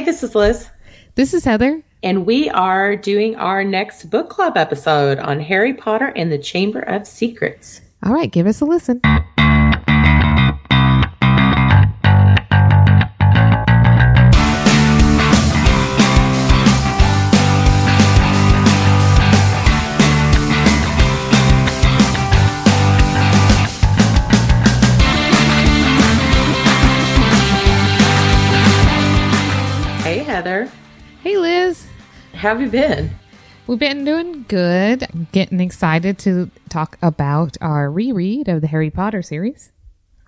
Hey, this is Liz. This is Heather. And we are doing our next book club episode on Harry Potter and the Chamber of Secrets. All right, give us a listen. How have you been? We've been doing good. Getting excited to talk about our reread of the Harry Potter series.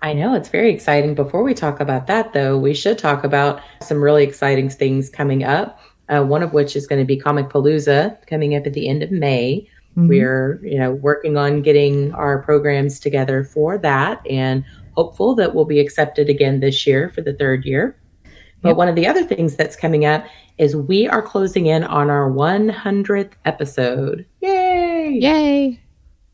I know it's very exciting. Before we talk about that, though, we should talk about some really exciting things coming up. Uh, one of which is going to be Comicpalooza coming up at the end of May. We're, you know, working on getting our programs together for that, and hopeful that we'll be accepted again this year for the third year. But Yep. one of the other things that's coming up is we are closing in on our 100th episode. Yay! Yay!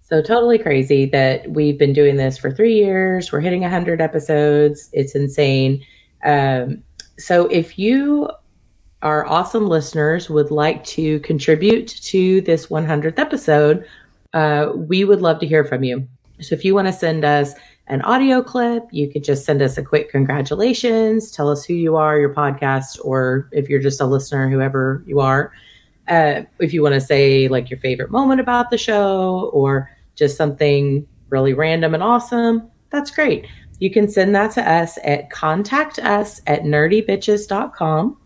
So totally crazy that we've been doing this for three years. We're hitting 100 episodes. It's insane. Um, so if you our awesome listeners would like to contribute to this 100th episode, uh, we would love to hear from you. So if you want to send us an audio clip, you could just send us a quick congratulations, tell us who you are, your podcast, or if you're just a listener, whoever you are. Uh, if you want to say like your favorite moment about the show or just something really random and awesome, that's great. You can send that to us at contact us at nerdybitches.com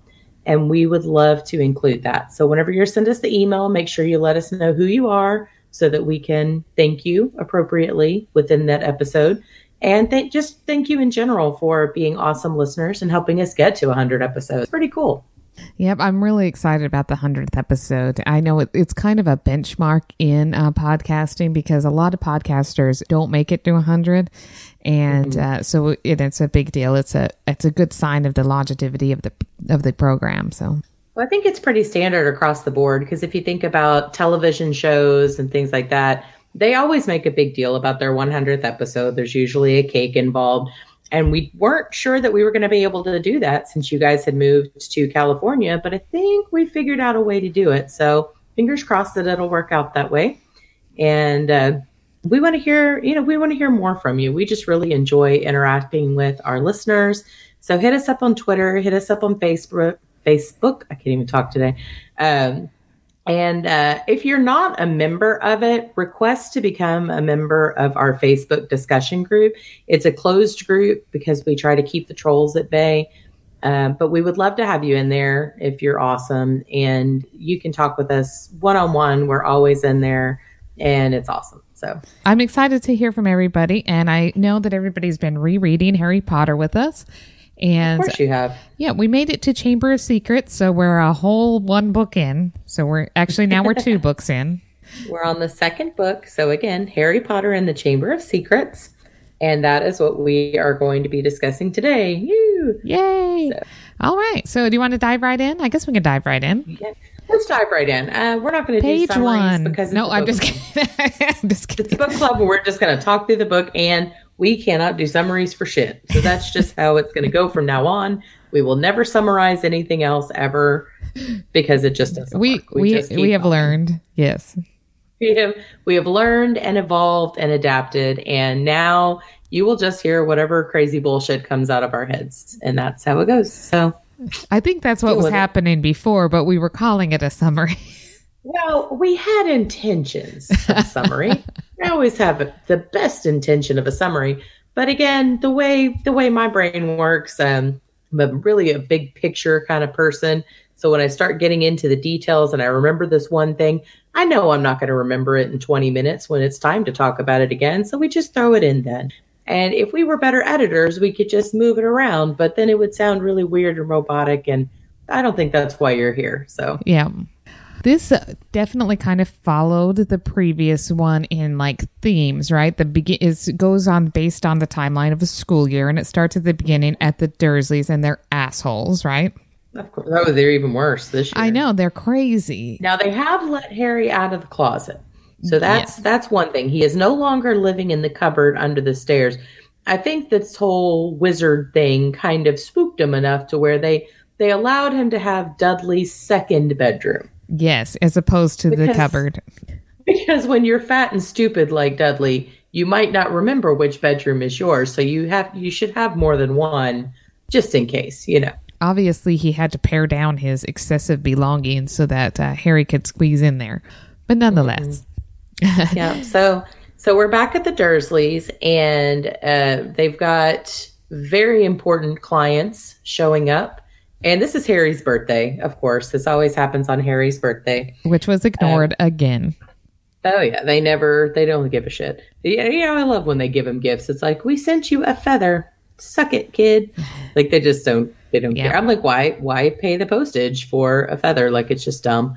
and we would love to include that. So whenever you send us the email, make sure you let us know who you are so that we can thank you appropriately within that episode. And th- just thank you in general for being awesome listeners and helping us get to 100 episodes. Pretty cool. Yep, I'm really excited about the 100th episode. I know it, it's kind of a benchmark in uh, podcasting because a lot of podcasters don't make it to 100. And uh, so it, it's a big deal. It's a it's a good sign of the longevity of the of the program. So Well, I think it's pretty standard across the board because if you think about television shows and things like that, they always make a big deal about their 100th episode. There's usually a cake involved. And we weren't sure that we were going to be able to do that since you guys had moved to California, but I think we figured out a way to do it. So fingers crossed that it'll work out that way. And uh, we want to hear, you know, we want to hear more from you. We just really enjoy interacting with our listeners. So hit us up on Twitter, hit us up on Facebook. Facebook. I can't even talk today. Um, and uh, if you're not a member of it, request to become a member of our Facebook discussion group. It's a closed group because we try to keep the trolls at bay. Uh, but we would love to have you in there if you're awesome and you can talk with us one on one. We're always in there and it's awesome. So, I'm excited to hear from everybody. And I know that everybody's been rereading Harry Potter with us. And of course, you have. yeah, we made it to Chamber of Secrets. So we're a whole one book in. So we're actually now we're two books in. We're on the second book. So, again, Harry Potter and the Chamber of Secrets. And that is what we are going to be discussing today. You. Yay! So- All right. So, do you want to dive right in? I guess we can dive right in. Yeah. Let's dive right in. Uh, we're not going to do Page summaries one. because it's no, I'm just kidding. I'm just It's kidding. a book club, we're just going to talk through the book, and we cannot do summaries for shit. So that's just how it's going to go from now on. We will never summarize anything else ever because it just doesn't. We work. we just we have learned. Yes. We have we have learned and evolved and adapted, and now you will just hear whatever crazy bullshit comes out of our heads, and that's how it goes. So. I think that's what was with it. happening before, but we were calling it a summary. Well, we had intentions summary. I always have the best intention of a summary, but again, the way the way my brain works, um, I'm a really a big picture kind of person. So when I start getting into the details and I remember this one thing, I know I'm not going to remember it in 20 minutes when it's time to talk about it again. So we just throw it in then. And if we were better editors, we could just move it around, but then it would sound really weird and robotic. And I don't think that's why you're here. So yeah. This definitely kind of followed the previous one in like themes, right? The begin is goes on based on the timeline of a school year, and it starts at the beginning at the Dursleys and they're assholes, right? of course, oh, they're even worse this year. I know they're crazy. Now they have let Harry out of the closet. So that's that's one thing. He is no longer living in the cupboard under the stairs. I think this whole wizard thing kind of spooked him enough to where they they allowed him to have Dudley's second bedroom. Yes, as opposed to because, the cupboard. Because when you're fat and stupid like Dudley, you might not remember which bedroom is yours. So you have you should have more than one just in case, you know. Obviously, he had to pare down his excessive belongings so that uh, Harry could squeeze in there. But nonetheless. Mm-hmm. yeah. So so we're back at the Dursleys and uh, they've got very important clients showing up. And this is Harry's birthday, of course. This always happens on Harry's birthday, which was ignored um, again. Oh yeah, they never they don't give a shit. Yeah, yeah, I love when they give him gifts. It's like we sent you a feather. Suck it, kid. Like they just don't they don't yeah. care. I'm like, why why pay the postage for a feather? Like it's just dumb.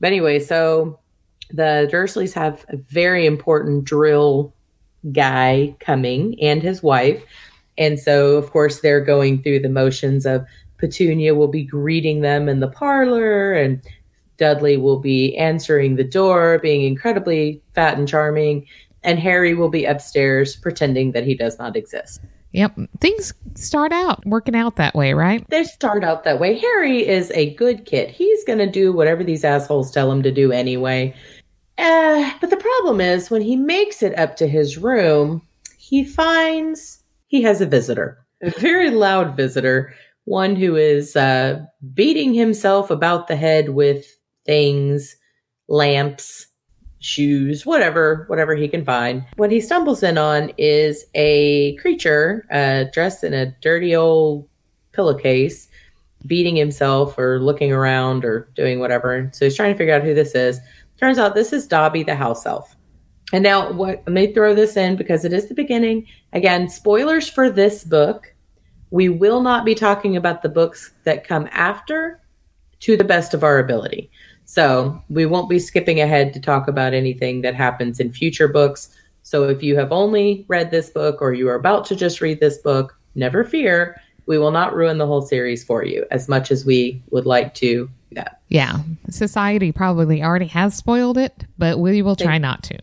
But anyway, so the Dursleys have a very important drill guy coming and his wife. And so, of course, they're going through the motions of Petunia will be greeting them in the parlor, and Dudley will be answering the door, being incredibly fat and charming, and Harry will be upstairs pretending that he does not exist. Yep. Things start out working out that way, right? They start out that way. Harry is a good kid. He's going to do whatever these assholes tell him to do anyway. Uh, but the problem is when he makes it up to his room, he finds he has a visitor, a very loud visitor, one who is uh, beating himself about the head with things, lamps, shoes, whatever, whatever he can find. What he stumbles in on is a creature uh, dressed in a dirty old pillowcase, beating himself or looking around or doing whatever. So he's trying to figure out who this is. Turns out this is Dobby the house elf. And now, what I may throw this in because it is the beginning. Again, spoilers for this book. We will not be talking about the books that come after to the best of our ability. So we won't be skipping ahead to talk about anything that happens in future books. So if you have only read this book or you are about to just read this book, never fear. We will not ruin the whole series for you as much as we would like to that. Yeah. Society probably already has spoiled it, but we will try they, not to.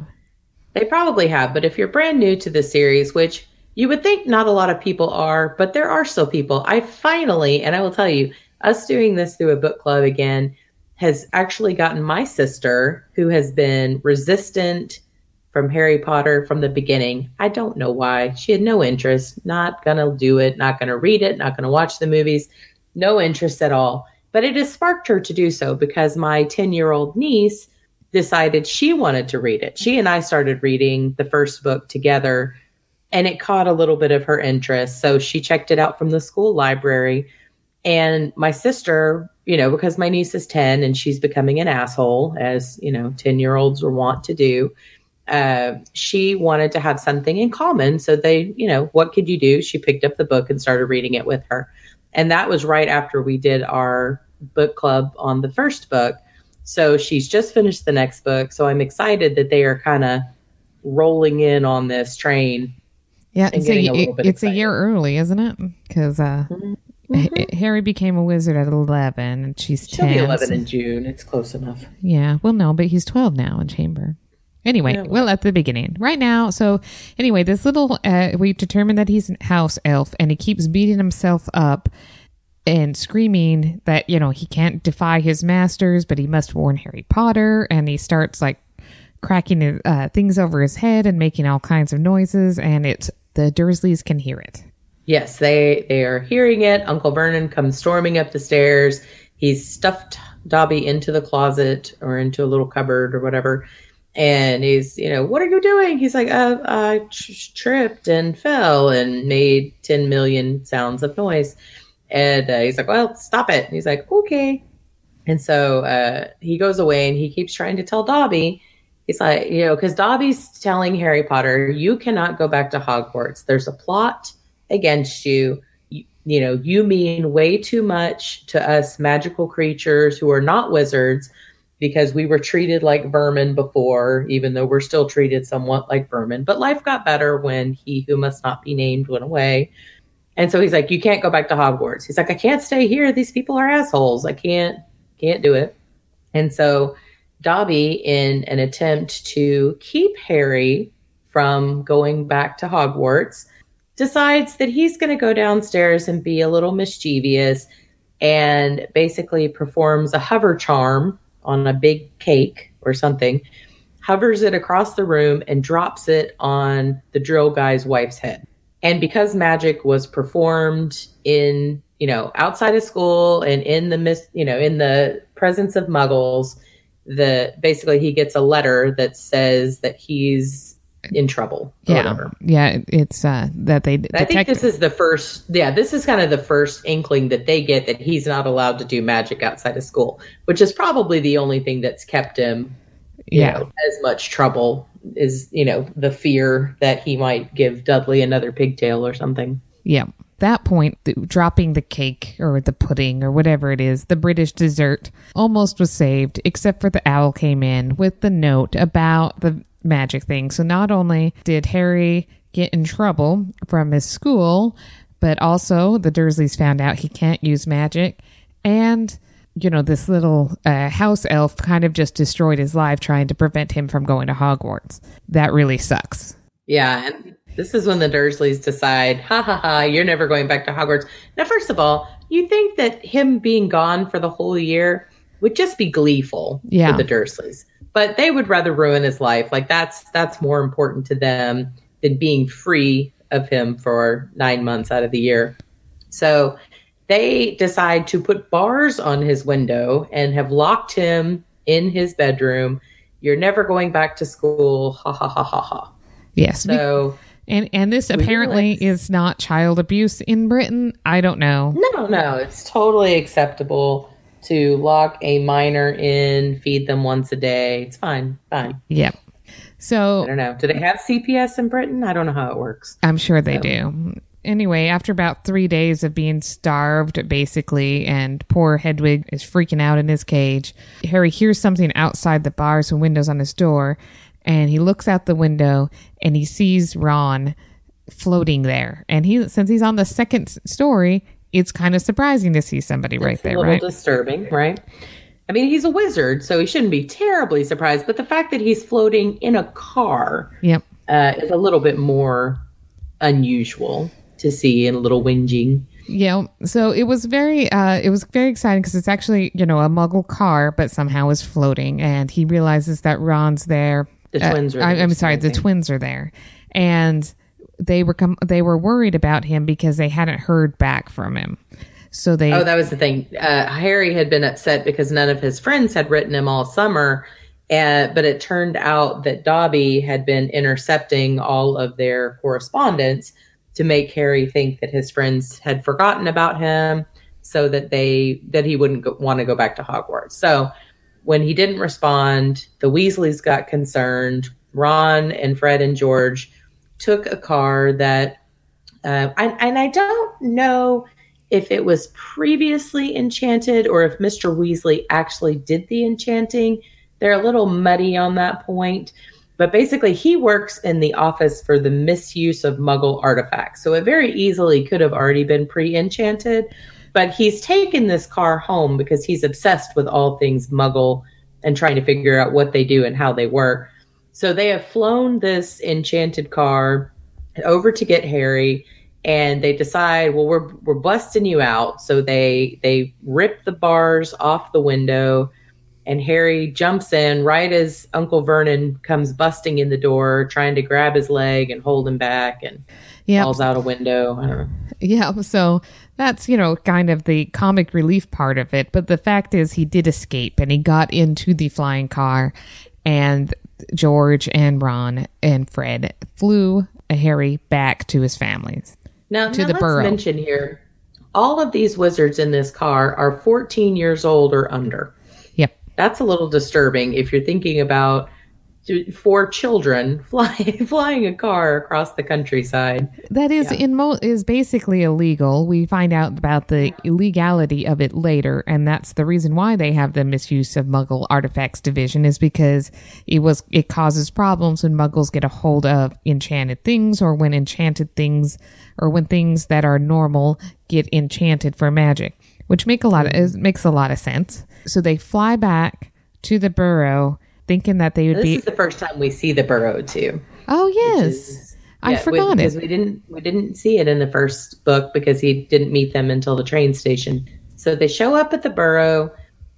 They probably have, but if you're brand new to the series, which you would think not a lot of people are, but there are still people. I finally, and I will tell you, us doing this through a book club again has actually gotten my sister, who has been resistant from Harry Potter from the beginning. I don't know why. She had no interest, not going to do it, not going to read it, not going to watch the movies, no interest at all. But it has sparked her to do so because my 10 year old niece decided she wanted to read it. She and I started reading the first book together and it caught a little bit of her interest. So she checked it out from the school library. And my sister, you know, because my niece is 10 and she's becoming an asshole, as, you know, 10 year olds are wont to do, uh, she wanted to have something in common. So they, you know, what could you do? She picked up the book and started reading it with her. And that was right after we did our book club on the first book. So she's just finished the next book. So I'm excited that they are kind of rolling in on this train. Yeah, it's, a, a it's a, year early, isn't it? Because uh, mm-hmm. Harry became a wizard at 11 and she's She'll 10. be 11 so. in June. It's close enough. Yeah. Well, no, but he's 12 now in chamber. Anyway, yeah, well, at the beginning, right now. So, anyway, this little, uh, we determined that he's a house elf and he keeps beating himself up and screaming that, you know, he can't defy his masters, but he must warn Harry Potter. And he starts like cracking uh, things over his head and making all kinds of noises. And it's the Dursleys can hear it. Yes, they, they are hearing it. Uncle Vernon comes storming up the stairs. He's stuffed Dobby into the closet or into a little cupboard or whatever. And he's, you know, what are you doing? He's like, uh, I tripped and fell and made 10 million sounds of noise. And uh, he's like, well, stop it. And he's like, okay. And so uh, he goes away and he keeps trying to tell Dobby. He's like, you know, because Dobby's telling Harry Potter, you cannot go back to Hogwarts. There's a plot against you. you. You know, you mean way too much to us magical creatures who are not wizards because we were treated like vermin before, even though we're still treated somewhat like vermin. But life got better when he who must not be named went away. And so he's like, You can't go back to Hogwarts. He's like, I can't stay here. These people are assholes. I can't can't do it. And so Dobby, in an attempt to keep Harry from going back to Hogwarts, decides that he's going to go downstairs and be a little mischievous and basically performs a hover charm on a big cake or something, hovers it across the room and drops it on the drill guy's wife's head. And because magic was performed in, you know, outside of school and in the mis, you know, in the presence of muggles, the basically he gets a letter that says that he's in trouble. yeah, whatever. yeah. It's uh, that they. Detect- I think this is the first. Yeah, this is kind of the first inkling that they get that he's not allowed to do magic outside of school, which is probably the only thing that's kept him. yeah, know, as much trouble is you know the fear that he might give Dudley another pigtail or something. Yeah. That point, the, dropping the cake or the pudding or whatever it is, the British dessert, almost was saved, except for the owl came in with the note about the magic thing. So not only did Harry get in trouble from his school, but also the Dursleys found out he can't use magic. And, you know, this little uh, house elf kind of just destroyed his life trying to prevent him from going to Hogwarts. That really sucks. Yeah. And this is when the Dursleys decide, ha ha ha, you're never going back to Hogwarts. Now, first of all, you think that him being gone for the whole year would just be gleeful yeah. for the Dursleys but they would rather ruin his life. Like that's that's more important to them than being free of him for nine months out of the year. So they decide to put bars on his window and have locked him in his bedroom. You're never going back to school. Ha ha ha ha ha. Yes. So and and this apparently is not child abuse in Britain. I don't know. No, no, it's totally acceptable to lock a minor in, feed them once a day. It's fine, fine. Yep. So I don't know. Do they have CPS in Britain? I don't know how it works. I'm sure they so. do. Anyway, after about three days of being starved, basically, and poor Hedwig is freaking out in his cage, Harry hears something outside the bars and windows on his door, and he looks out the window and he sees Ron floating there. And he, since he's on the second story, it's kind of surprising to see somebody it's right there, right? Disturbing, right? I mean, he's a wizard, so he shouldn't be terribly surprised. But the fact that he's floating in a car, yep, uh, is a little bit more unusual to see and a little whinging. Yeah, so it was very, uh, it was very exciting because it's actually you know a Muggle car, but somehow is floating, and he realizes that Ron's there. The uh, twins are. I, am sorry, the twins are there, and they were com- they were worried about him because they hadn't heard back from him. So they Oh, that was the thing. Uh, Harry had been upset because none of his friends had written him all summer. Uh, but it turned out that Dobby had been intercepting all of their correspondence to make Harry think that his friends had forgotten about him so that they that he wouldn't go, want to go back to Hogwarts. So when he didn't respond, the Weasleys got concerned. Ron and Fred and George took a car that, uh, and I don't know if it was previously enchanted or if Mr. Weasley actually did the enchanting. They're a little muddy on that point. But basically, he works in the office for the misuse of Muggle artifacts. So it very easily could have already been pre enchanted. But he's taken this car home because he's obsessed with all things Muggle and trying to figure out what they do and how they work. So they have flown this enchanted car over to get Harry and they decide, well, we're we're busting you out. So they they rip the bars off the window, and Harry jumps in right as Uncle Vernon comes busting in the door, trying to grab his leg and hold him back, and yep. falls out a window. I don't know. Yeah, so that's you know kind of the comic relief part of it, but the fact is he did escape and he got into the flying car, and George and Ron and Fred flew Harry back to his families. Now, to now the let's burrow. mention here, all of these wizards in this car are 14 years old or under. Yep. That's a little disturbing if you're thinking about for children flying flying a car across the countryside. That is yeah. in mo- is basically illegal. We find out about the illegality of it later, and that's the reason why they have the misuse of Muggle artifacts division is because it was it causes problems when Muggles get a hold of enchanted things, or when enchanted things, or when things that are normal get enchanted for magic, which make a lot of mm-hmm. it makes a lot of sense. So they fly back to the burrow thinking that they would this be. This is the first time we see the burrow too. Oh yes, is, I yeah, forgot we, it because we didn't we didn't see it in the first book because he didn't meet them until the train station So they show up at the burrow,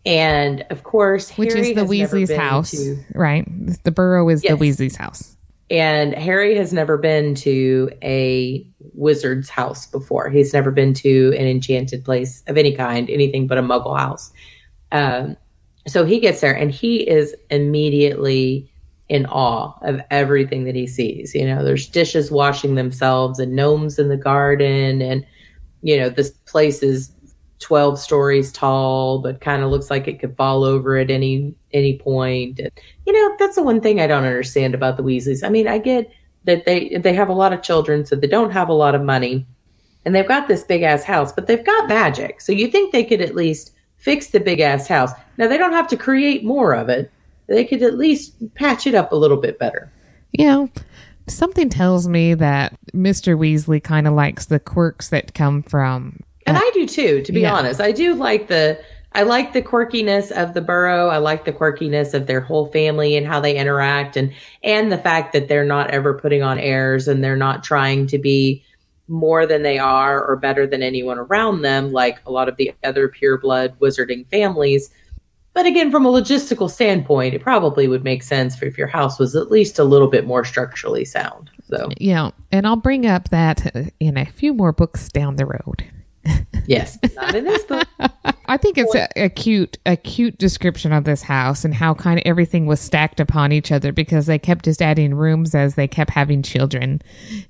and of course, which Harry is the been house, to- right? The burrow is Yes. the Weasley's house. and Harry has never been to a wizard's house before. He's never been to an enchanted place of any kind, anything but a muggle house. Um, so he gets there and he is immediately in awe of everything that he sees. You know, there's dishes washing themselves and gnomes in the garden. And, you know, this place is 12 stories tall, but kind of looks like it could fall over at any any point. And, you know, that's the one thing I don't understand about the Weasleys. I mean, I get that they they have a lot of children, so they don't have a lot of money, and they've got this big ass house, but they've got magic. So you think they could at least fix the big ass house? Now they don't have to create more of it. They could at least patch it up a little bit better. You know, something tells me that Mr. Weasley kind of likes the quirks that come from. And I do too, to be yeah. honest. I do like the I like the quirkiness of the burrow. I like the quirkiness of their whole family and how they interact and and the fact that they're not ever putting on airs and they're not trying to be more than they are or better than anyone around them like a lot of the other pureblood wizarding families. But again, from a logistical standpoint, it probably would make sense if your house was at least a little bit more structurally sound. So, yeah. and I'll bring up that in a few more books down the road. Yes, not in this book. I think it's a, a cute, a cute description of this house and how kind of everything was stacked upon each other because they kept just adding rooms as they kept having children,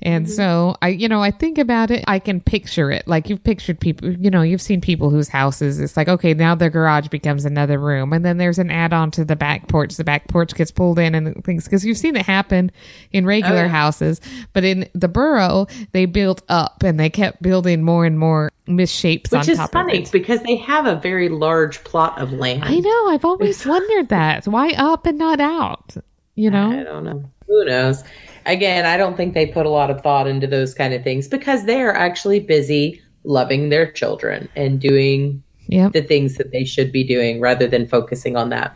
and mm-hmm. so I, you know, I think about it, I can picture it. Like you've pictured people, you know, you've seen people whose houses it's like, okay, now their garage becomes another room, and then there's an add-on to the back porch. The back porch gets pulled in and things because you've seen it happen in oh, regular yeah. houses, but in the burrow they built up and they kept building more and more misshapes Which on is top funny because they have a very large plot of land. I know. I've always wondered that. Why up and not out? You know? I don't know. Who knows? Again, I don't think they put a lot of thought into those kind of things because they are actually busy loving their children and doing Yep. the things that they should be doing rather than focusing on that.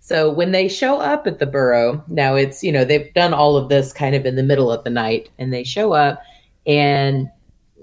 So when they show up at the burrow, now it's, you know, they've done all of this kind of in the middle of the night and they show up and,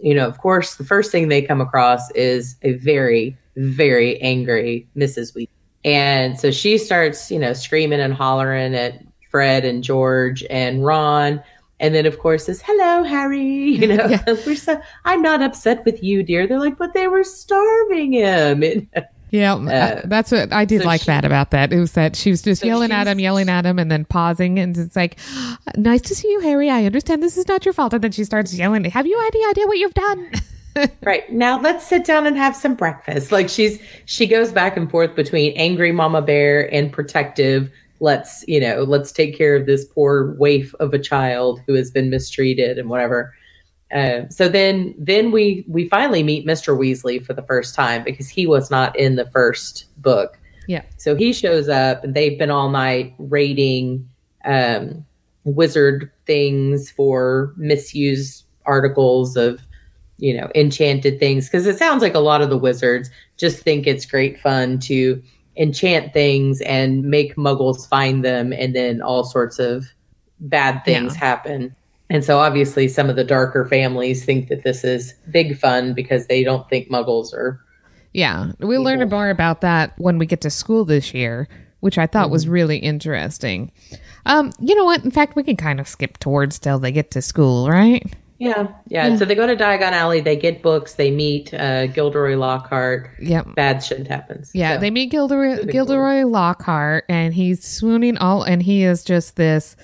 you know, of course, the first thing they come across is a very, very angry Mrs. Weasley. And so she starts, you know, screaming and hollering at Fred and George and Ron. And then, of course, says, "Hello, Harry." You know, Yeah. we're so. I'm not upset with you, dear. They're like, but they were starving him. And- Yeah. Uh, that's what I did so like she- that about that. It was that she was just So yelling at him, yelling at him, and then pausing. And it's like, nice to see you, Harry. I understand this is not your fault. And then she starts yelling, Have you any idea what you've done? right now, let's sit down and have some breakfast. Like she's she goes back and forth between angry Mama Bear and protective. Let's you know, let's take care of this poor waif of a child who has been mistreated and whatever. Uh, so then, then we we finally meet Mr. Weasley for the first time because he was not in the first book. yeah. So he shows up, and they've been all night raiding um, wizard things for misuse articles of, you know, enchanted things. Because it sounds like a lot of the wizards just think it's great fun to enchant things and make muggles find them, and then all sorts of bad things Yeah. happen. And so obviously some of the darker families think that this is big fun because they don't think muggles are Yeah. We'll learn more about that when we get to school this year, which I thought was really interesting. Um, you know what? In fact, we can kind of skip towards till they get to school, right? Yeah, yeah. So they go to Diagon Alley. They get books. They meet uh, Gilderoy Lockhart. Yep. Bad shit happens. Yeah, So- they meet Gilderoy, Gilderoy Lockhart, and he's swooning all, and he is just this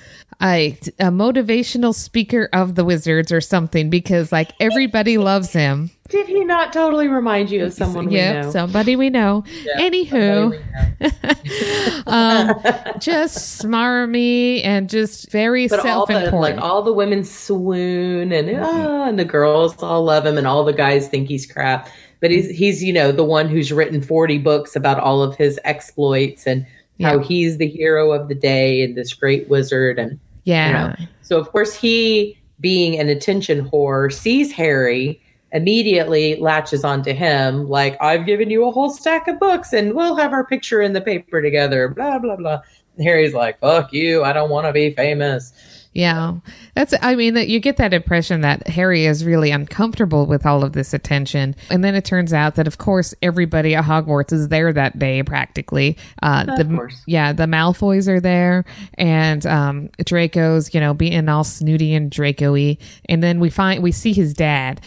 a, a motivational speaker of the wizards or something because like everybody loves him. Did he not totally remind you of someone we Yep, know? somebody we know. Anywho, we know. um, just smarmy and just very But all the self-important. like all the women swoon and ah, and the girls all love him and all the guys think he's crap. But he's he's you know the one who's written forty books about all of his exploits and how Yeah. he's the hero of the day and this great wizard and you yeah, know. So of course he, being an attention whore, sees Harry, immediately latches onto him, like, I've given you a whole stack of books and we'll have our picture in the paper together, blah, blah, blah. And Harry's like, fuck you, I don't want to be famous. Yeah, that's. I mean, that you get that impression that Harry is really uncomfortable with all of this attention, and then it turns out that, of course, everybody at Hogwarts is there that day, practically. Uh, Of the course. yeah, the Malfoys are there, and um, Draco's, you know, being all snooty and Draco-y, and then we find we see his dad,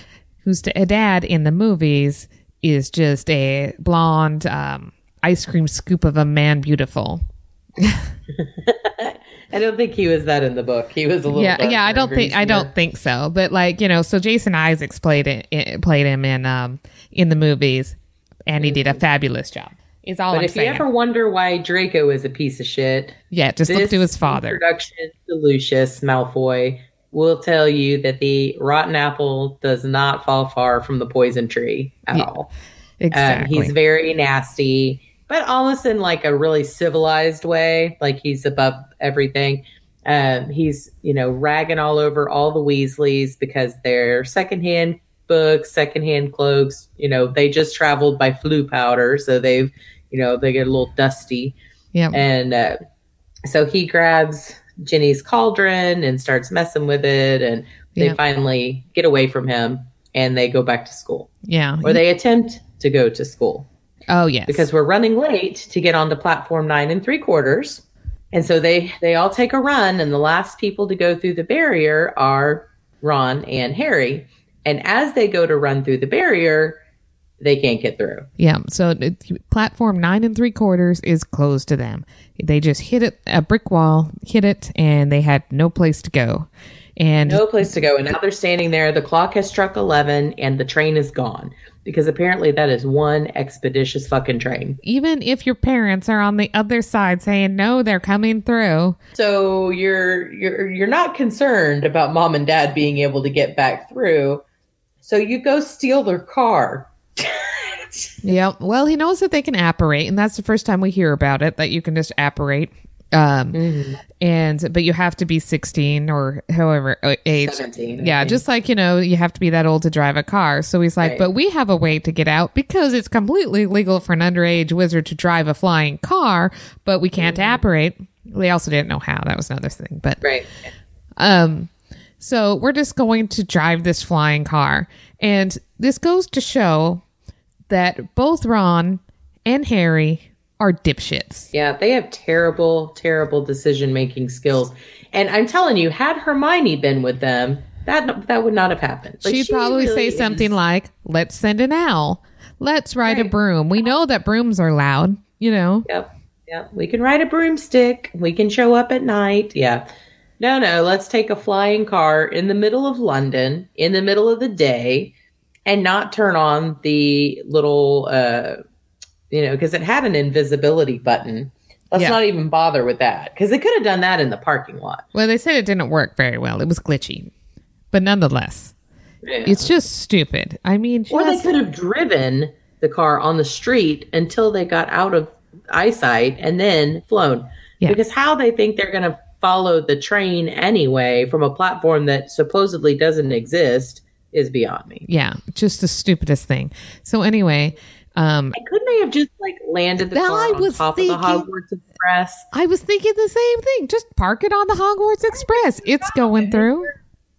who's a dad in the movies is just a blonde um, ice cream scoop of a man, beautiful. I don't think he was that in the book. He was a little. yeah, yeah. I don't think I don't think so. But like you know, so Jason Isaacs played it, it played him in um in the movies, and he did a fabulous job. Is all But I'm if saying. you ever wonder why Draco is a piece of shit, yeah, just look to his father. introduction to Lucius Malfoy will tell you that the rotten apple does not fall far from the poison tree at Yeah, all. Exactly. Um, he's very nasty, but almost in like a really civilized way, like he's above everything. Um, he's you know ragging all over all the Weasleys because they're secondhand books, secondhand cloaks. You know they just traveled by Floo powder, so they've you know they get a little dusty, yeah. and uh, so he grabs Ginny's cauldron and starts messing with it, and they Yeah. finally get away from him and they go back to school, yeah. or they attempt to go to school oh yes. because we're running late to get onto platform nine and three quarters. And so they they all take a run, and the last people to go through the barrier are Ron and Harry. And as they go to run through the barrier, they can't get through. Yeah, so platform nine and three quarters is closed to them. They just hit it a brick wall, hit it, and they had no place to go. And No place to go. And now they're standing there. The clock has struck 11 and the train is gone because apparently that is one expeditious fucking train. even if your parents are on the other side saying no, they're coming through. So you're you're you're not concerned about mom and dad being able to get back through. So you go steal their car. Yeah, well, he knows that they can apparate, and that's the first time we hear about it that you can just apparate. Um, and but you have to be sixteen or however uh, age. 17. Yeah, just like you know, you have to be that old to drive a car. So he's like, Right. but we have a way to get out because it's completely legal for an underage wizard to drive a flying car, but we can't Mm-hmm. apparate. They also didn't know how. That was another thing. But right. um, so we're just going to drive this flying car, and this goes to show that both Ron and Harry are dipshits. Yeah, they have terrible, terrible decision making skills. And I'm telling you, had Hermione been with them, that that would not have happened. Like, She'd she probably really say something like, "Let's send an owl. Let's ride a broom. We know that brooms are loud, you know." Yep. Yep. We can ride a broomstick. We can show up at night. Yeah. No, no. Let's take a flying car in the middle of London, in the middle of the day, and not turn on the little, uh, you know, because it had an invisibility button. Let's Yeah. not even bother with that because they could have done that in the parking lot. Well, they said it didn't work very well. It was glitchy, but nonetheless, Yeah. it's just stupid. I mean, Or they could have driven the car on the street until they got out of eyesight and then flown. Yeah. Because how they think they're going to follow the train anyway from a platform that supposedly doesn't exist is beyond me. yeah, just the stupidest thing. So anyway, um, Couldn't they have just like landed the car I on was top thinking- of the Hogwarts Express? I was thinking the same thing. Just park it on the Hogwarts Express. It's going through.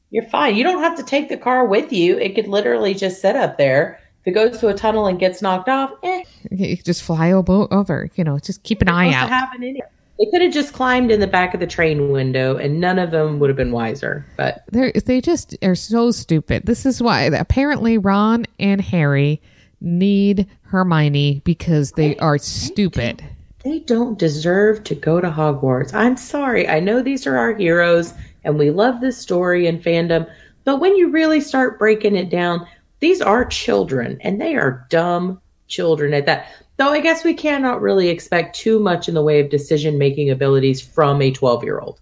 You're fine. You don't have to take the car with you. It could literally just sit up there. If it goes to a tunnel and gets knocked off, eh, You just fly over. You know, just keep an eye out. They could have just climbed in the back of the train window, and none of them would have been wiser. But They're, they just are so stupid. This is why apparently Ron and Harry need Hermione because they are stupid. they don't deserve to go to Hogwarts. I'm sorry. I know these are our heroes, and we love this story and fandom. But when you really start breaking it down, these are children, and they are dumb children at that. Though I guess we cannot really expect too much in the way of decision making abilities from a 12 year old.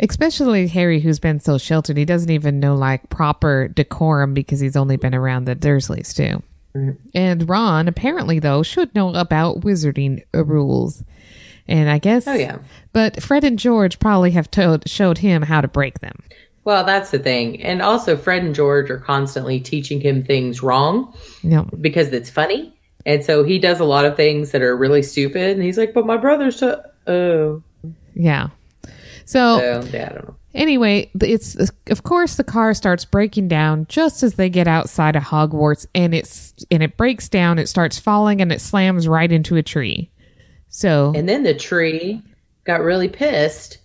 Especially Harry, who's been so sheltered. He doesn't even know like proper decorum because he's only been around the Dursleys too. And Ron, apparently, though, should know about wizarding rules. And I guess. Oh, yeah. But Fred and George probably have told, showed him how to break them. Well, that's the thing. And also, Fred and George are constantly teaching him things wrong No. because it's funny. And so he does a lot of things that are really stupid. And he's like, but my brother's so. Oh. Yeah. So, So yeah, I don't know. Anyway, it's of course the car starts breaking down just as they get outside of Hogwarts, and it's and it breaks down. It starts falling, and it slams right into a tree. So, And then the tree got really pissed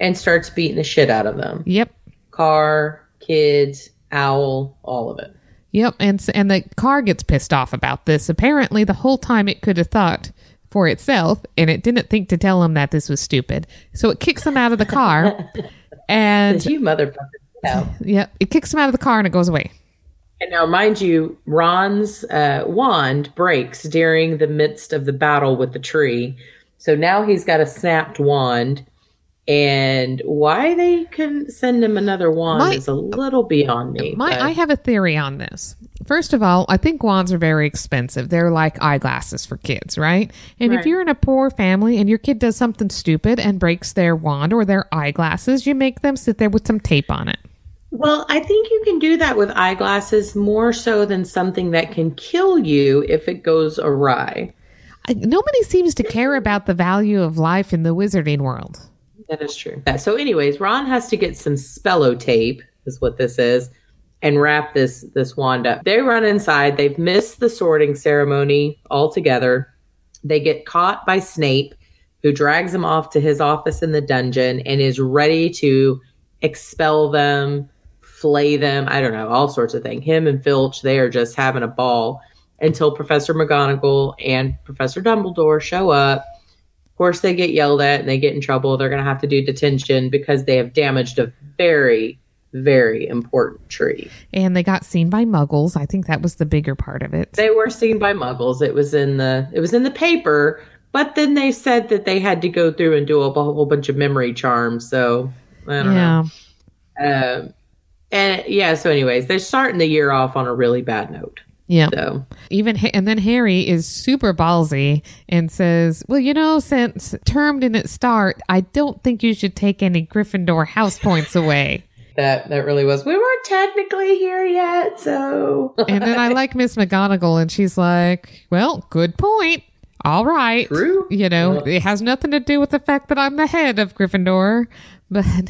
and starts beating the shit out of them. yep, Car, kids, owl, all of it. Yep, and s- and the car gets pissed off about this. Apparently, the whole time it could have thought for itself, and it didn't think to tell him that this was stupid. So it kicks him out of the car, and you motherfucker. No. yep, it kicks him out of the car, and it goes away. And now, mind you, Ron's uh, wand breaks during the midst of the battle with the tree. So now he's got a snapped wand. And why they couldn't send him another wand My- is a little beyond me. My, I have a theory on this. First of all, I think wands are very expensive. They're like eyeglasses for kids, right? And if you're in a poor family and your kid does something stupid and breaks their wand or their eyeglasses, you make them sit there with some tape on it. Well, I think you can do that with eyeglasses more so than something that can kill you if it goes awry. I- Nobody seems to care about the value of life in the wizarding world. That is true. Yeah, so, anyways, Ron has to get some Spellotape, is what this is, and wrap this this wand up. They run inside. They've missed the sorting ceremony altogether. They get caught by Snape, who drags them off to his office in the dungeon and is ready to expel them, flay them. I don't know, all sorts of things. Him and Filch, they are just having a ball until Professor McGonagall and Professor Dumbledore show up. Of course, they get yelled at and they get in trouble. They're going to have to do detention because they have damaged a very, very important tree. And they got seen by muggles. I think that was the bigger part of it. They were seen by muggles. It was in the it was in the paper, but then they said that they had to go through and do a whole bunch of memory charms. So I don't Yeah. know. Um, and yeah, so anyways, they're starting the year off on a really bad note. Yeah. So Even and then Harry is super ballsy and says, "Well, you know, since term didn't start, I don't think you should take any Gryffindor house points away." that that really was. We weren't technically here yet, so And then I like Miss McGonagall, and she's like, "Well, good point. All right, True. You know, it has nothing to do with the fact that I'm the head of Gryffindor, but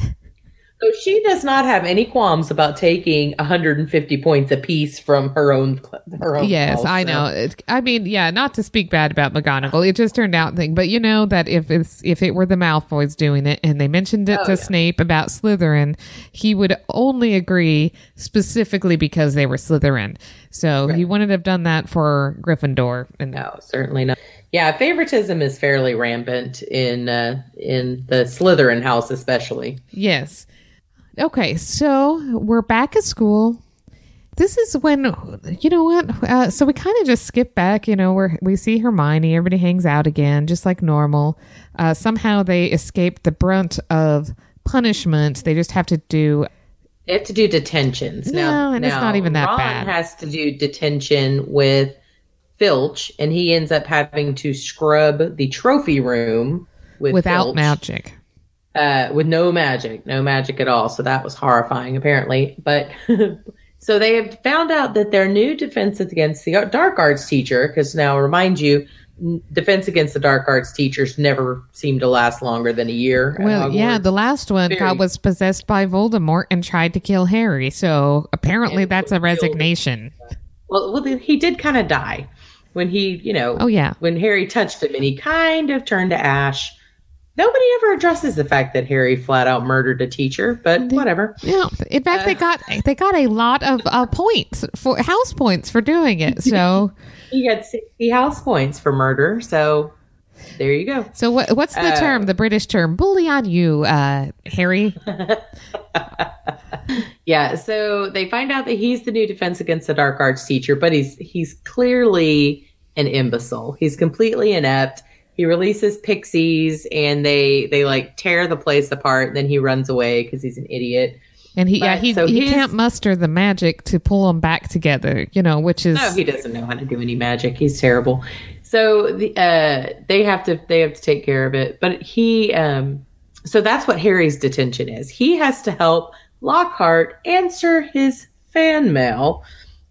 So she does not have any qualms about taking 150 points apiece from her own. Her own yes, house, I so. know. It, I mean, yeah, not to speak bad about McGonagall, it just turned out thing. But you know that if it's if it were the Malfoys doing it, and they mentioned it Oh, to yeah. Snape about Slytherin, he would only agree specifically because they were Slytherin. So he wouldn't have done that for Gryffindor. And No, certainly not. Yeah, favoritism is fairly rampant in uh, in the Slytherin house, especially. Yes. Okay, so we're back at school. This is when you know what. Uh, so we kind of just skip back. You know, where we see Hermione. Everybody hangs out again, just like normal. Uh, somehow they escape the brunt of punishment. They just have to do. They have to do detentions. No, and it's not even that bad. Ron bad. has to do detention with Filch, and he ends up having to scrub the trophy room with Without Filch. magic. Uh, with no magic, no magic at all. So that was horrifying, apparently. But so they have found out that their new defense against the dark arts teacher, because now i remind you, defense against the dark arts teachers never seem to last longer than a year. Well, yeah, the last one Very- got was possessed by Voldemort and tried to kill Harry. So apparently And that's a killed- resignation. well, well, he did kind of die when he, you know, Oh yeah. when Harry touched him, and he kind of turned to ash. Nobody ever addresses the fact that Harry flat out murdered a teacher, but whatever. Yeah, in fact, Uh, they got they got a lot of uh, points for house points for doing it. So, He got 60 house points for murder, so there you go. so what what's the Uh, term? The British term, bully on you, uh, Harry. Yeah, so they find out that he's the new defense against the dark arts teacher, but he's he's clearly an imbecile. He's completely inept. He releases pixies and they they like tear the place apart, and then he runs away because he's an idiot. And he yeah But- he so he his- can't muster the magic to pull them back together. You know, which is No, he doesn't know how to do any magic. He's terrible. So the uh they have to they have to take care of it. But he um so that's what Harry's detention is. He has to help Lockhart answer his fan mail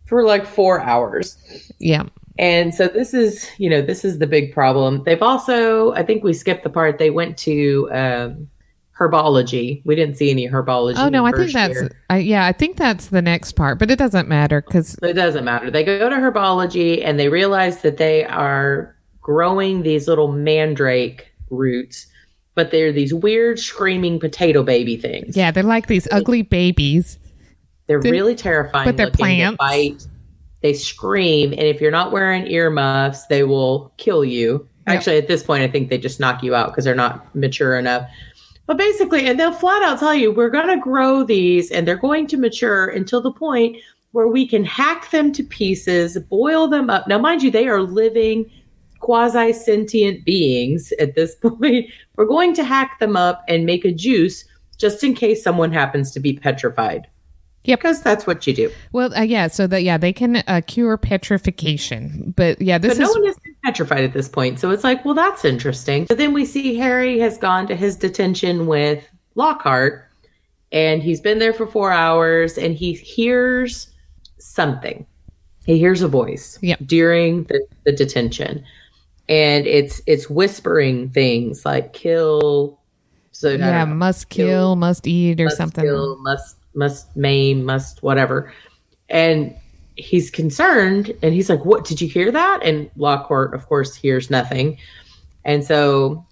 for like 4 hours. yeah And so this is, you know, this is the big problem. They've also, I think we skipped the part. They went to um, herbology. We didn't see any herbology. Oh no, I think that's. I, yeah, I think that's the next part, but it doesn't matter because It doesn't matter. They go to herbology and they realize that they are growing these little mandrake roots, but they're these weird screaming potato baby things. yeah, they're like these ugly babies. They're They're- really terrifying. but they're looking. They plants. bite. They scream, and if you're not wearing earmuffs, they will kill you. Yep. Actually, at this point, I think they just knock you out because they're not mature enough. But basically, and they'll flat out tell you, we're going to grow these, and they're going to mature until the point where we can hack them to pieces, boil them up. Now, mind you, they are living quasi sentient beings at this point. We're going to hack them up and make a juice just in case someone happens to be petrified. Yep. Because that's what you do. Well, uh, yeah, so that yeah, they can uh, cure petrification, but yeah, this But no is one has been petrified at this point. So it's like, well, that's interesting. So then we see Harry has gone to his detention with Lockhart, and he's been there for four hours, and he hears something. He hears a voice Yep. during the, the detention. And it's it's whispering things like kill so yeah, must kill, must eat, or must something. kill, must must maim, must whatever. And he's concerned, and he's like, "What? Did you hear that?" And Lockhart, of course, hears nothing. And so,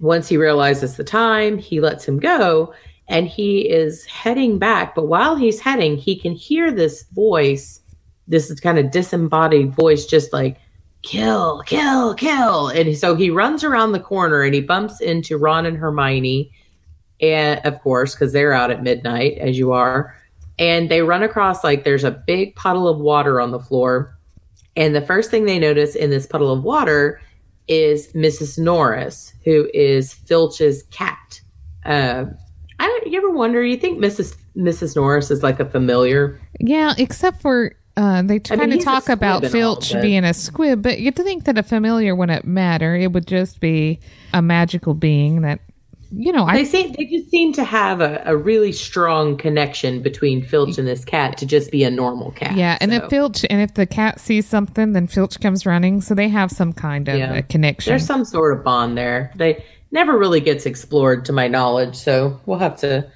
once he realizes the time, he lets him go, and he is heading back. But while he's heading, he can hear this voice, this is kind of disembodied voice, just like kill, kill, kill. And so he runs around the corner and he bumps into Ron and Hermione and of course because they're out at midnight as you are. And they run across like there's a big puddle of water on the floor. And the first thing they notice in this puddle of water is mrs norris who is filch's cat. Uh, I don't, you ever wonder you think mrs mrs norris is like a familiar? Yeah, except for uh, they I kind mean, of talk about all, Filch but- being a squib, but you'd think that a familiar wouldn't matter. It would just be a magical being that, you know, they I seem they just seem to have a, a really strong connection between filch and this cat to just be a normal cat yeah. And So- if Filch and if the cat sees something, then Filch comes running, so they have some kind of Yeah. a connection. There's some sort of bond there. They never really gets explored, to my knowledge. So we'll have to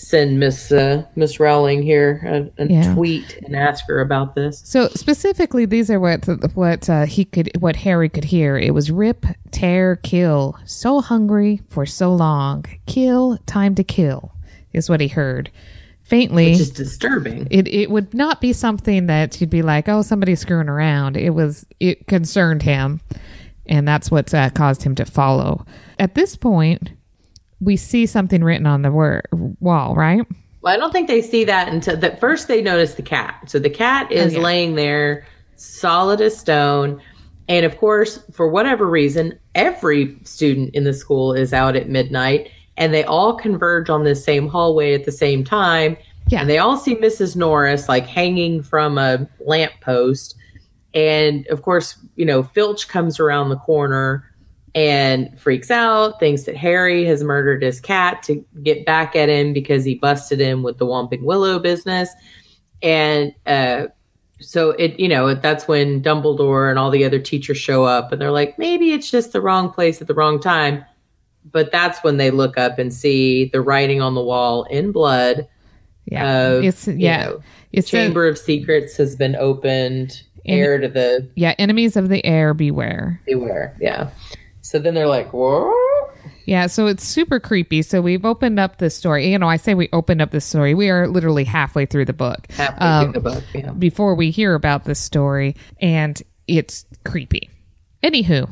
send Miss uh, Miss Rowling here a, a Yeah. tweet and ask her about this. So specifically, these are what what uh, he could, what Harry could hear. It was rip, tear, kill. So hungry for so long. Kill, time to kill, is what he heard. Faintly, Which is disturbing. it it would not be something that you'd be like, oh, somebody's screwing around. It was it concerned him, and that's what uh, caused him to follow. At this point, we see something written on the wor- wall, right? Well, I don't think they see that until that first they notice the cat. So the cat oh, is yeah. laying there, solid as stone. And of course, for whatever reason, every student in the school is out at midnight and they all converge on this same hallway at the same time. Yeah. And they all see Mrs. Norris like hanging from a lamppost. And of course, you know, Filch comes around the corner and freaks out, thinks that Harry has murdered his cat to get back at him because he busted him with the Whomping Willow business. And uh, so it, you know, that's when Dumbledore and all the other teachers show up and they're like, maybe it's just the wrong place at the wrong time. But that's when they look up and see the writing on the wall in blood. Yeah, Of, it's yeah, know, it's a- Chamber of Secrets has been opened. And- Heir to the yeah. Enemies of the heir, beware. beware. Yeah. So then they're like, what? Yeah, so it's super creepy. So we've opened up this story. You know, I say we opened up this story. We are literally halfway through the book. Halfway Um, through the book. Yeah. before we hear about this story, and it's creepy. Anywho,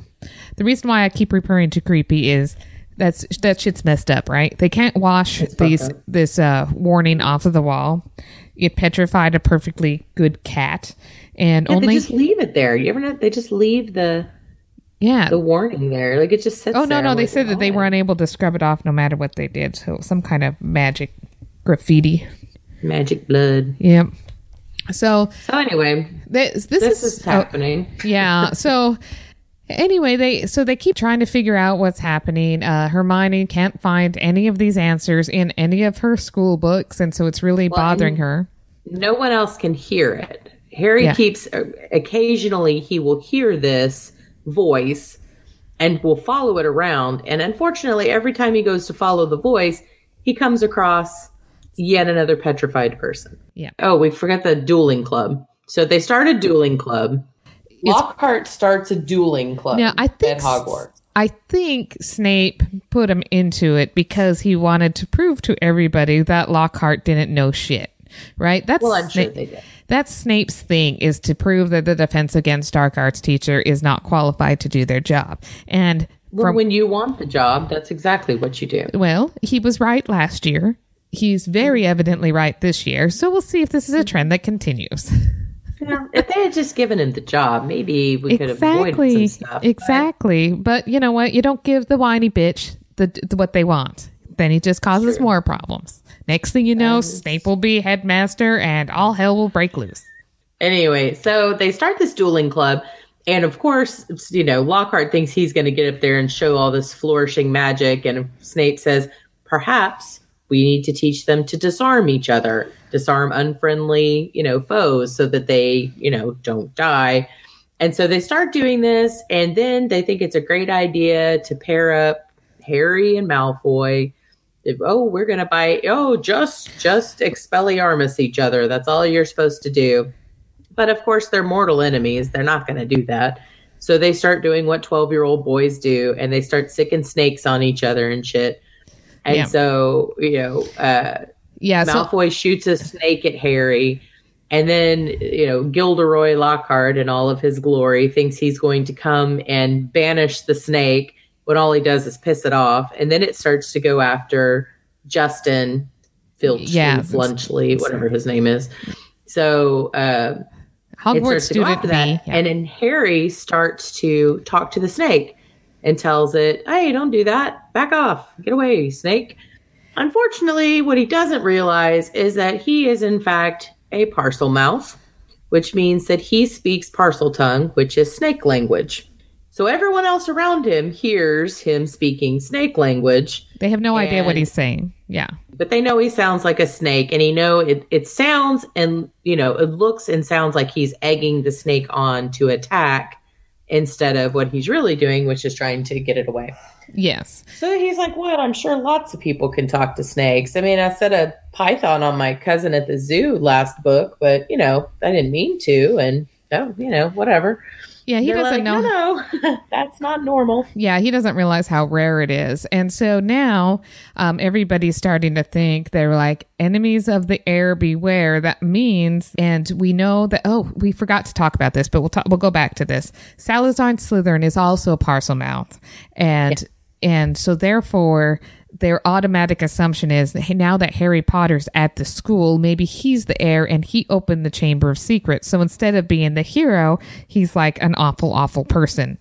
the reason why I keep referring to creepy is that's that shit's messed up, right? They can't wash these this uh, warning off of the wall. It petrified a perfectly good cat, and Yeah, only they just leave it there. You ever know? They just leave the yeah. the warning there. Like it just sits. oh no, no, they like, said that they were unable to scrub it off no matter what they did. So some kind of magic graffiti. magic blood. Yep. So So anyway, this this, this is is oh, happening. yeah so anyway they so they keep trying to figure out what's happening uh hermione can't find any of these answers in any of her school books and so it's really bothering her No one else can hear it. Harry Yeah. keeps uh, occasionally he will hear this voice and will follow it around. And unfortunately, every time he goes to follow the voice, he comes across yet another petrified person. Yeah. Oh, we forgot the dueling club. So they start a dueling club. Lockhart starts a dueling club Now, I think at Hogwarts. I think Snape put him into it because he wanted to prove to everybody that Lockhart didn't know shit. Right? That's Well, I'm sure they did. That's Snape's thing is to prove that the defense against dark arts teacher is not qualified to do their job. And Well, from when you want the job, that's exactly what you do. well, he was right last year. He's very evidently right this year. So we'll see if this is a trend that continues. Know, if they had just given him the job, maybe we could have avoided exactly. some stuff. Exactly. But you know what? You don't give the whiny bitch the, the what they want. Then he just causes more problems. Next thing you know, Snape will be headmaster and all hell will break loose. Anyway, so they start this dueling club. And of course, you know, Lockhart thinks he's going to get up there and show all this flourishing magic. And Snape says, perhaps we need to teach them to disarm each other, disarm unfriendly, you know, foes so that they, you know, don't die. And so they start doing this. And then they think it's a great idea to pair up Harry and Malfoy. If, oh, we're going to buy, oh, just, just expelliarmus each other. That's all you're supposed to do. But of course, they're mortal enemies. They're not going to do that. So they start doing what 12 year old boys do and they start sicking snakes on each other and shit. And Yeah. so, you know, uh, Yeah. So Malfoy shoots a snake at Harry. And then, you know, Gilderoy Lockhart in all of his glory thinks he's going to come and banish the snake when all he does is piss it off. And then it starts to go after Justin Filchley, Yeah. Flunchley, whatever his name is. So, uh, it Hogwarts starts to go after that. me. And then Harry starts to talk to the snake and tells it, Hey, don't do that. Back off. Get away, snake. Unfortunately, what he doesn't realize is that he is, in fact, a Parselmouth, which means that he speaks Parseltongue, which is snake language. So everyone else around him hears him speaking snake language, They have no idea what he's saying. Yeah. but they know he sounds like a snake and he know it, it sounds and you know it looks and sounds like he's egging the snake on to attack instead of what he's really doing which is trying to get it away Yes. so he's like what i'm sure lots of people can talk to snakes i mean i said a python on my cousin at the zoo last book but you know i didn't mean to and oh you know whatever Yeah, he They're doesn't like, know. no no that's not normal Yeah, he doesn't realize how rare it is. And so now um, everybody's starting to think they're like enemies of the heir beware. That means, and we know that, oh, we forgot to talk about this, but we'll talk, we'll go back to this. Salazar Slytherin is also a Parselmouth. And, and so therefore, their automatic assumption is that now that Harry Potter's at the school, maybe he's the heir and he opened the Chamber of Secrets. So instead of being the hero, he's like an awful, awful person.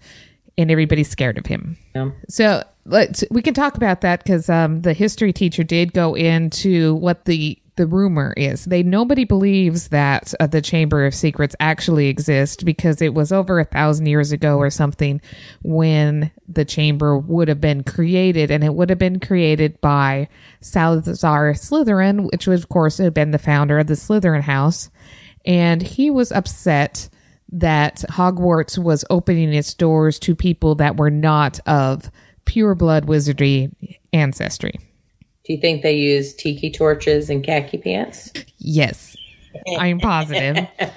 And everybody's scared of him. Yeah. So let's we can talk about that because um, the history teacher did go into what the the rumor is. They nobody believes that uh, the Chamber of Secrets actually exists because it was over a thousand years ago or something when the chamber would have been created, and it would have been created by Salazar Slytherin, which was of course had been the founder of the Slytherin house, and he was upset that Hogwarts was opening its doors to people that were not of pure blood wizardry ancestry. Do you think they use tiki torches and khaki pants Yes, I'm positive.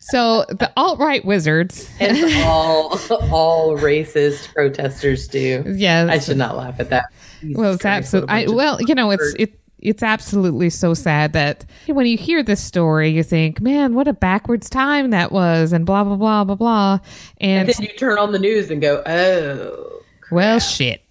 So the alt right wizards, as all all racist protesters do. yes, I should not laugh at that. Jesus well, it's Christ, what a absolutely. I, bunch of well, you know, it's it. It's absolutely so sad that when you hear this story, you think, "Man, what a backwards time that was," and blah blah blah blah blah. And then you turn on the news and go, "Oh, well, shit.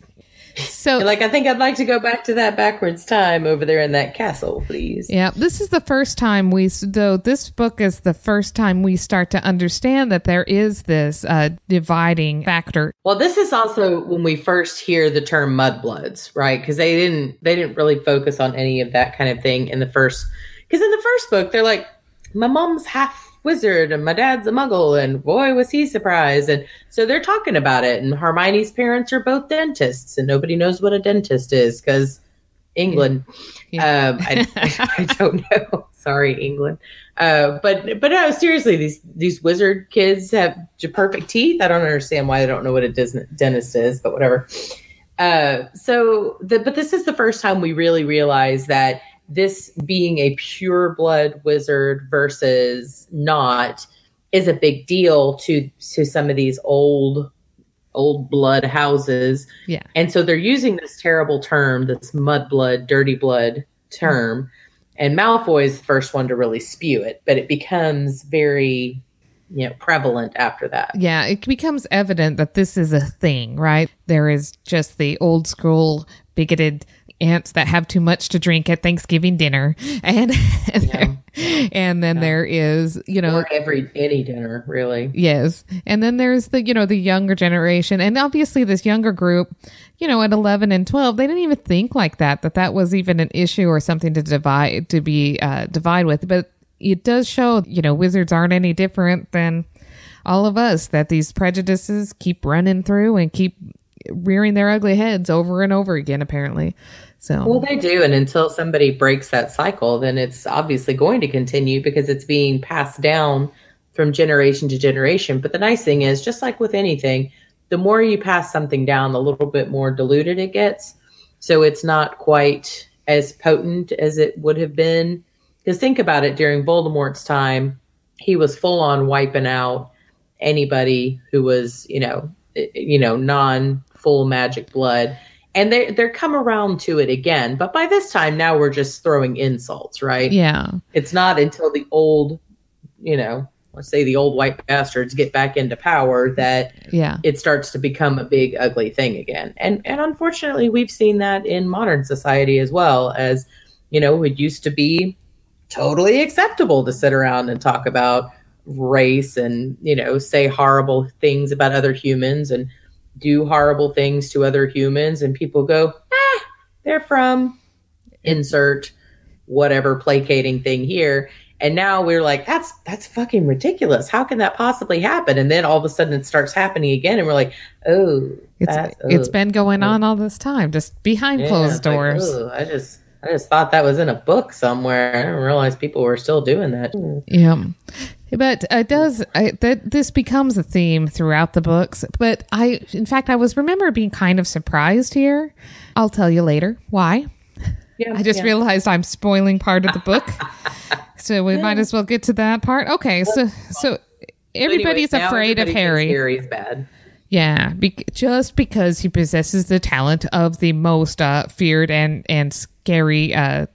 So like I think I'd like to go back to that backwards time over there in that castle, please." Yeah, this is the first time we, though, this book is the first time we start to understand that there is this uh, dividing factor. Well, this is also when we first hear the term mudbloods, right? Because they didn't they didn't really focus on any of that kind of thing in the first. Because in the first book, they're like, "My mom's half wizard and my dad's a muggle," and boy was he surprised. And so they're talking about it. And Hermione's parents are both dentists, and nobody knows what a dentist is because England. Yeah. Um, I, I don't know. Sorry, England. Uh, but but no, seriously, these these wizard kids have perfect teeth. I don't understand why they don't know what a dentist is, but whatever. Uh, so, the, but this is the first time we really realize that this being a pure blood wizard versus not is a big deal to to some of these old old blood houses. Yeah. And so they're using this terrible term, this mud blood, dirty blood term. And Malfoy is the first one to really spew it, but it becomes very you know prevalent after that. Yeah, it becomes evident that this is a thing, right? There is just the old school bigoted aunts that have too much to drink at Thanksgiving dinner, and and, Yeah. there- and then there is you know Or every any dinner, really. Yes. And then there's the, you know, the younger generation. And obviously this younger group, you know, at 11 and 12, they didn't even think like that, that that was even an issue or something to divide, to be, uh, divide with. But it does show, you know, wizards aren't any different than all of us, that these prejudices keep running through and keep rearing their ugly heads over and over again, apparently. So, Well, they do, and until somebody breaks that cycle, then it's obviously going to continue because it's being passed down from generation to generation. But the nice thing is, just like with anything, the more you pass something down, the little bit more diluted it gets. So it's not quite as potent as it would have been. Because think about it, during Voldemort's time, he was full on wiping out anybody who was, you know, eh, you know, non full magic blood. And they they're come around to it again, but by this time now we're just throwing insults, right? yeah. It's not until the old, you know, let's say the old white bastards get back into power that Yeah. it starts to become a big ugly thing again. And and unfortunately we've seen that in modern society as well as, you know, it used to be totally acceptable to sit around and talk about race and, you know, say horrible things about other humans and do horrible things to other humans and people go, "Ah, they're from insert whatever placating thing here." And now we're like, that's that's fucking ridiculous. How can that possibly happen? And then all of a sudden it starts happening again, and we're like, oh, It's, that's, it's been going on all this time, just behind Yeah, closed it's like, doors. I just I just thought that was in a book somewhere. I didn't realize people were still doing that. Yeah. But it does I, that this becomes a theme throughout the books. But I, in fact, I was remember being kind of surprised here. I'll tell you later why. Yeah, I just yeah. realized I'm spoiling part of the book, so we might as well get to that part. Okay, so so everybody's Anyways, afraid of everybody thinks Harry. Harry's bad. Yeah, be- just because he possesses the talent of the most uh, feared and and scary uh,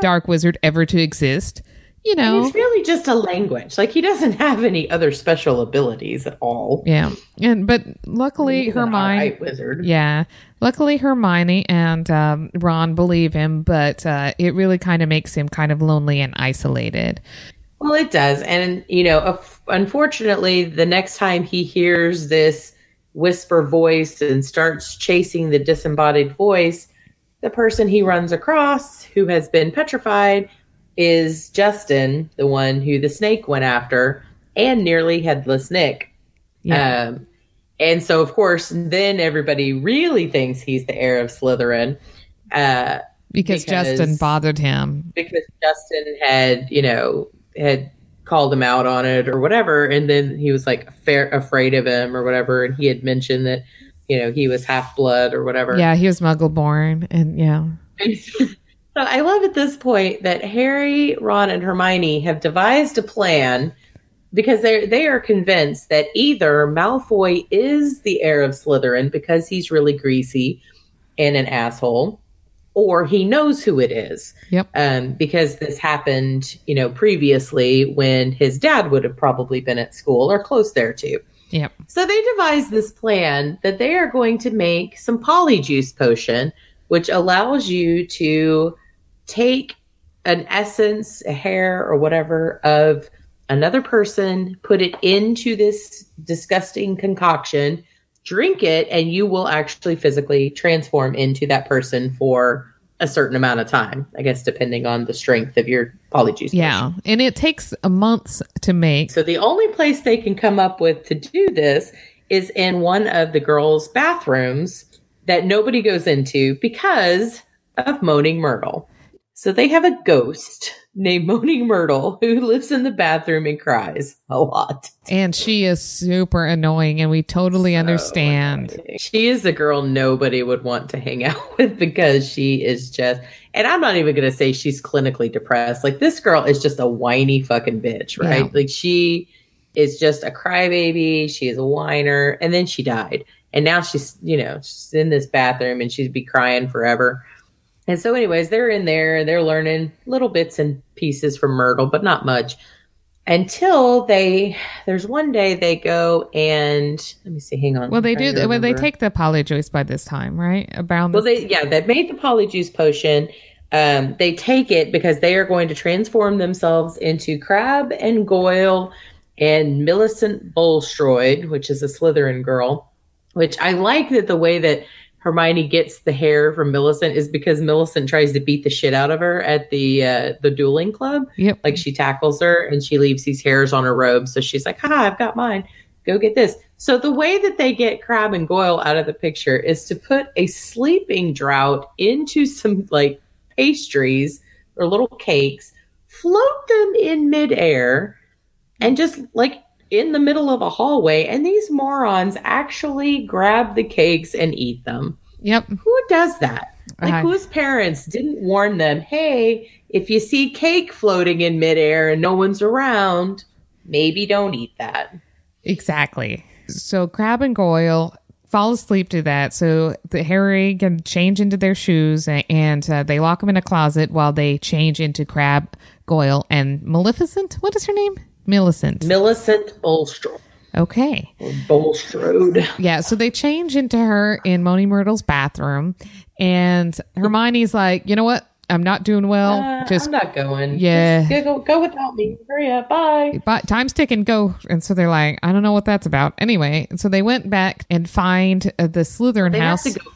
dark wizard ever to exist. You know, It's really just a language. Like he doesn't have any other special abilities at all. Yeah, and but luckily He's Hermione, wizard. yeah, luckily Hermione and um, Ron believe him, but uh, it really kind of makes him kind of lonely and isolated. Well, it does. And, you know, unfortunately, the next time he hears this whisper voice and starts chasing the disembodied voice, the person he runs across who has been petrified is Justin, the one who the snake went after, and nearly headless Nick. Yeah, Um, and so, of course, then everybody really thinks he's the heir of Slytherin. Uh, because, because- Justin bothered him. because Justin had, you know, had called him out on it or whatever, and then he was like fair, afraid of him or whatever, and he had mentioned that, you know, he was half blood or whatever. Yeah, he was Muggle born, and yeah, so I love at this point that Harry, Ron, and Hermione have devised a plan because they they are convinced that either Malfoy is the heir of Slytherin because he's really greasy and an asshole, or he knows who it is. Yep. Um, because this happened, you know, previously when his dad would have probably been at school or close there too. yep, So they devised this plan that they are going to make some polyjuice potion, which allows you to take an essence, a hair, or whatever of another person, put it into this disgusting concoction, drink it, and you will actually physically transform into that person for a certain amount of time. I guess depending on the strength of your polyjuice. yeah, and it takes a month to make. So the only place they can come up with to do this is in one of the girls' bathrooms that nobody goes into because of Moaning Myrtle. So they have a ghost named Moaning Myrtle who lives in the bathroom and cries a lot. And she is super annoying, and we totally understand. Annoying. She is the girl nobody would want to hang out with because she is just, and I'm not even going to say she's clinically depressed. Like, this girl is just a whiny fucking bitch, right? Yeah. Like, she is just a crybaby. She is a whiner. And then she died. And now she's, you know, she's in this bathroom and she'd be crying forever. And so, anyways, they're in there, they're learning little bits and pieces from Myrtle, but not much. Until they, there's one day they go and let me see, hang on. Well, they do. Well, they take the polyjuice by this time, right? About well, they yeah, they made the polyjuice potion. Um, they take it because they are going to transform themselves into Crabbe and Goyle and Millicent Bulstrode, which is a Slytherin girl. Which I like that the way that Hermione gets the hair from Millicent is because Millicent tries to beat the shit out of her at the uh, the dueling club. Yep. Like she tackles her and she leaves these hairs on her robe. So she's like, "Ha, I've got mine. Go get this." So the way that they get Crabbe and Goyle out of the picture is to put a sleeping draught into some like pastries or little cakes, float them in midair, and just like in the middle of a hallway, and these morons actually grab the cakes and eat them. Yep. Who does that? Like, uh, whose parents didn't warn them, hey, if you see cake floating in midair and no one's around, maybe don't eat that. Exactly. So, Crabbe and Goyle fall asleep to that so the Harry can change into their shoes and uh, they lock them in a closet while they change into Crabbe, Goyle, and Maleficent. What is her name? Millicent. Millicent Bulstrode. Okay. Bulstrode. Yeah, so they change into her in Moaning Myrtle's bathroom, and Hermione's like, you know what? I'm not doing well. Uh, just I'm not going. Yeah, Just go go without me. Hurry up. Bye. But time's ticking. Go. And so they're like, I don't know what that's about. Anyway, and so they went back and find uh, the Slytherin they house. Go,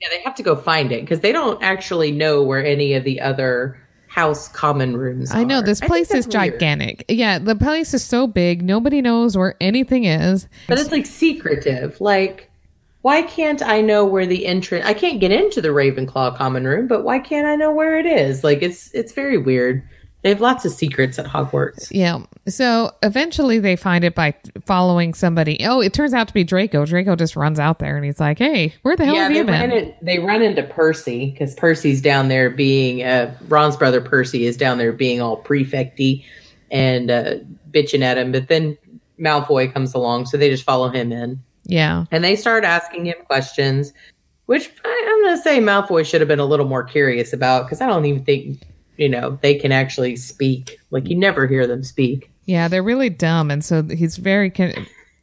yeah, they have to go find it because they don't actually know where any of the other house common rooms. I know are. this place is gigantic. Weird. Yeah, the place is so big, nobody knows where anything is. But it's like secretive. Like, why can't I know where the entrance? I can't get into the Ravenclaw common room, but why can't I know where it is? Like, it's it's very weird. They have lots of secrets at Hogwarts. Yeah. So eventually they find it by following somebody. Oh, it turns out to be Draco. Draco just runs out there and he's like, "Hey, where the hell yeah, have you been?" In, they run into Percy because Percy's down there being uh, Ron's brother. Percy is down there being all prefecty and uh, bitching at him. But then Malfoy comes along, so they just follow him in. Yeah. And they start asking him questions, which I, I'm going to say Malfoy should have been a little more curious about because I don't even think you know they can actually speak. Like you never hear them speak. Yeah they're really dumb and so he's very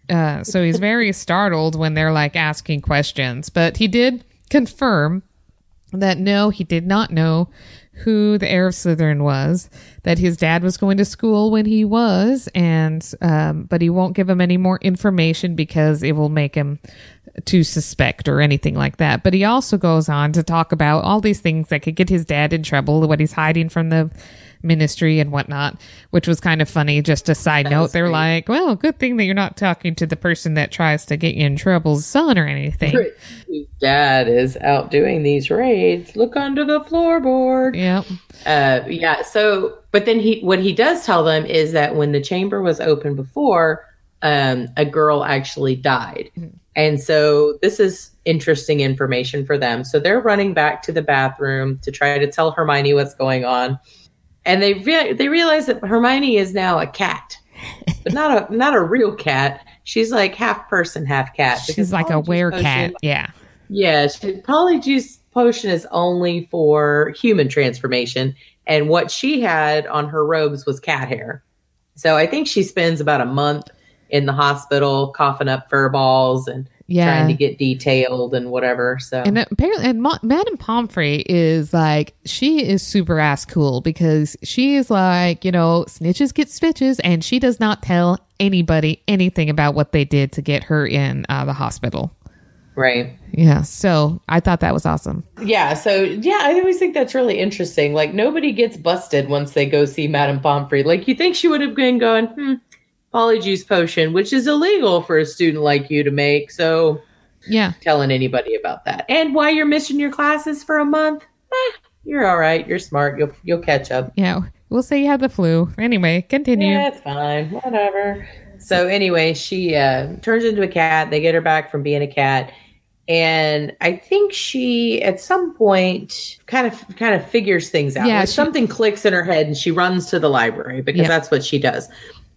uh, so he's very startled when they're like asking questions. But he did confirm that no he did not know who the heir of Slytherin was, that his dad was going to school when he was, and um, but he won't give him any more information because it will make him to suspect or anything like that. But he also goes on to talk about all these things that could get his dad in trouble, what he's hiding from the ministry and whatnot, which was kind of funny. Just a side that note, they're great. like, well, good thing that you're not talking to the person that tries to get you in trouble's son or anything. Dad is out doing these raids. Look under the floorboard. Yep. Uh, yeah. So, but then he, what he does tell them is that when the chamber was open before, um, a girl actually died. Mm-hmm. And so this is interesting information for them. So they're running back to the bathroom to try to tell Hermione what's going on. And they re- they realize that Hermione is now a cat. But not a not a real cat. She's like half person, half cat. She's like a werecat. Yeah. Yeah, she, Polyjuice potion is only for human transformation, and what she had on her robes was cat hair. So I think she spends about a month in the hospital coughing up fur balls and yeah. trying to get detailed and whatever. So and apparently, and Ma- Madame Pomfrey is like she is super ass cool because she is like you know snitches get stitches, and she does not tell anybody anything about what they did to get her in uh, the hospital. Right. Yeah. So I thought that was awesome. Yeah. So yeah, I always think that's really interesting. Like nobody gets busted once they go see Madame Pomfrey. Like you think she would have been going, hmm, polyjuice potion, which is illegal for a student like you to make. So, yeah, telling anybody about that. And why you're missing your classes for a month? Eh, you're all right. You're smart. You'll you'll catch up. Yeah, we'll say you had the flu. Anyway, continue. Yeah, it's fine. Whatever. So anyway, she uh, turns into a cat. They get her back from being a cat, and I think she at some point kind of kind of figures things out. Yeah, Like, she- something clicks in her head, and she runs to the library because Yeah. that's what she does.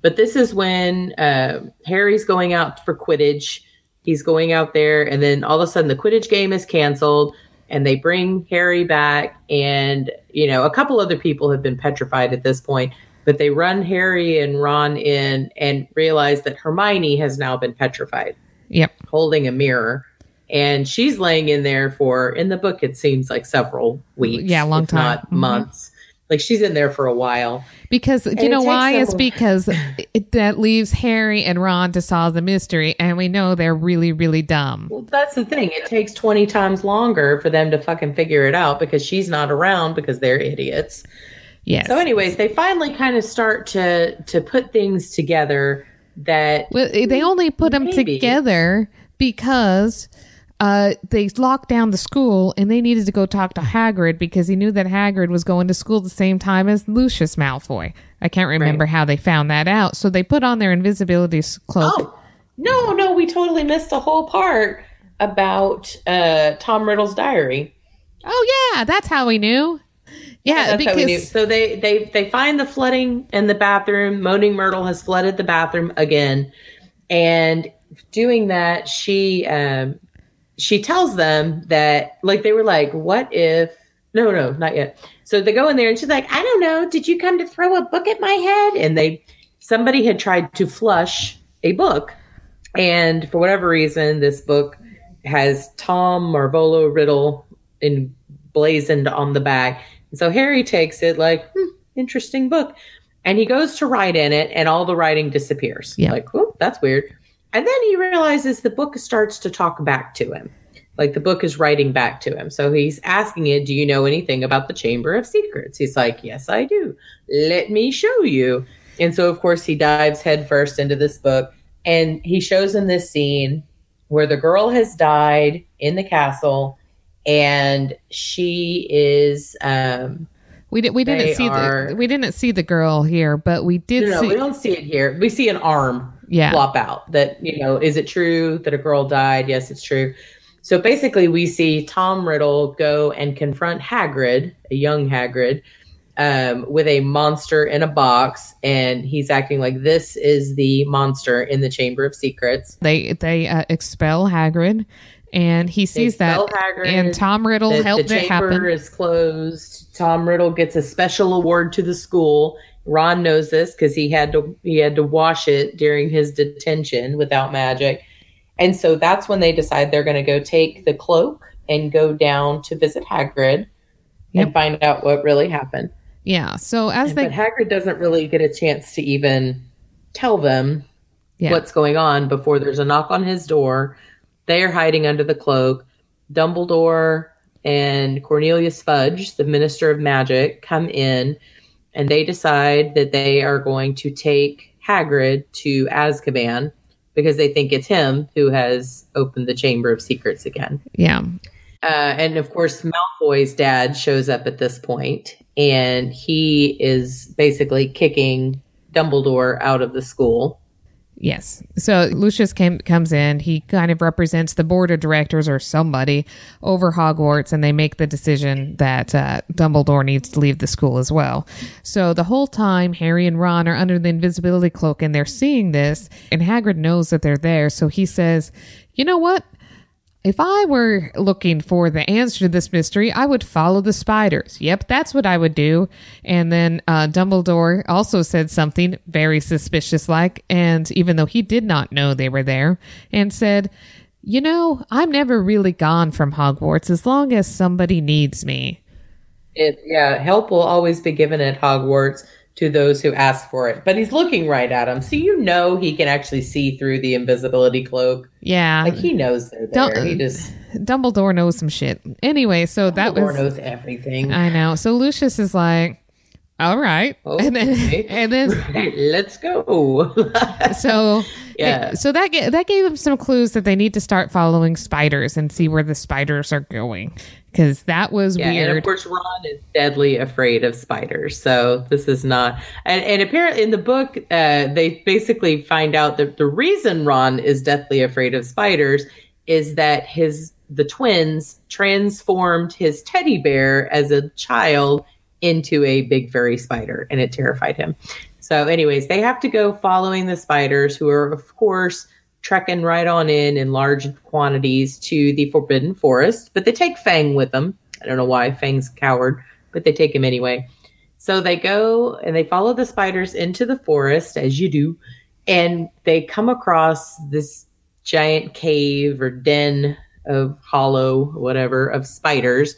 But this is when uh, Harry's going out for Quidditch. He's going out there, and then all of a sudden the Quidditch game is canceled, and they bring Harry back, and you know a couple other people have been petrified at this point, but they run Harry and Ron in and realize that Hermione has now been petrified, Yep. holding a mirror, and she's laying in there for in the book it seems like several weeks, Yeah, long time. not Mhm. months. Like she's in there for a while. Because you know why? It's because it, that leaves Harry and Ron to solve the mystery, and we know they're really, really dumb. Well, that's the thing. It takes 20 times longer for them to fucking figure it out because she's not around because they're idiots. Yes. So anyways, they finally kind of start to to put things together that Well, they only put them together because uh, they locked down the school and they needed to go talk to Hagrid because he knew that Hagrid was going to school the same time as Lucius Malfoy. I can't remember how they found that out. So they put on their invisibility cloak. Oh, no, no, we totally missed the whole part about uh Tom Riddle's diary. Oh, yeah, that's how we knew. Yeah, That's how we knew. because So they they they find the flooding in the bathroom. Moaning Myrtle has flooded the bathroom again, and doing that, she um she tells them that like they were like, what if? No, no, not yet. So they go in there and she's like, I don't know. Did you come to throw a book at my head? And they somebody had tried to flush a book, and for whatever reason, this book has Tom Marvolo Riddle emblazoned on the back. And so Harry takes it like, hmm, interesting book. And he goes to write in it, and all the writing disappears. Yeah. Like, oh, that's weird. And then he realizes the book starts to talk back to him. Like the book is writing back to him. So he's asking it, Do you know anything about the Chamber of Secrets? He's like, Yes, I do. Let me show you. And so, of course, he dives headfirst into this book and he shows him this scene where the girl has died in the castle and she is um we, di- we didn't see are- the we didn't see the girl here, but we did no, no, see. we don't see it here. We see an arm Yeah. flop out. That you know, is it true that a girl died? Yes, it's true. So basically, we see Tom Riddle go and confront Hagrid, a young Hagrid, um, with a monster in a box, and he's acting like this is the monster in the Chamber of Secrets. They they uh, expel Hagrid, and he sees that, Hagrid, and Tom Riddle the, helped the it happen. is closed. Tom Riddle gets a special award to the school. Ron knows this because he had to he had to wash it during his detention without magic, and so that's when they decide they're going to go take the cloak and go down to visit Hagrid Yep. and find out what really happened. Yeah. So as they but Hagrid doesn't really get a chance to even tell them yeah what's going on before there's a knock on his door. They are hiding under the cloak. Dumbledore and Cornelius Fudge, the Minister of Magic, come in and they decide that they are going to take Hagrid to Azkaban because they think it's him who has opened the Chamber of Secrets again. yeah Uh, and of course, Malfoy's dad shows up at this point, and he is basically kicking Dumbledore out of the school. Yes. So Lucius came, comes in. He kind of represents the board of directors or somebody over Hogwarts, and they make the decision that uh, Dumbledore needs to leave the school as well. So the whole time, Harry and Ron are under the invisibility cloak, and they're seeing this, and Hagrid knows that they're there. So he says, "You know what? If I were looking for the answer to this mystery, I would follow the spiders. Yep, that's what I would do. And then uh, Dumbledore also said something very suspicious like, and even though he did not know they were there, and said, You know, I'm never really gone from Hogwarts as long as somebody needs me. It yeah, help will always be given at Hogwarts to those who ask for it. But he's looking right at him, so you know he can actually see through the invisibility cloak. Yeah. Like he knows they're Don't- He just Dumbledore knows some shit. Anyway, so that was Dumbledore knows everything. I know. So Lucius is like, All right. Okay. And then, and then let's go. so Yeah. so that that gave him some clues that they need to start following spiders and see where the spiders are going because that was Yeah, and of course Ron is deadly afraid of spiders. So this is not and, and apparently in the book, uh, they basically find out that the reason Ron is deathly afraid of spiders is that his the twins transformed his teddy bear as a child into a big furry spider and it terrified him. So anyways, they have to go following the spiders who are of course trekking right on in in large quantities to the Forbidden Forest, but they take Fang with them. I don't know why Fang's coward, but they take him anyway. So they go and they follow the spiders into the forest, as you do, and they come across this giant cave or den of hollow, whatever, of spiders.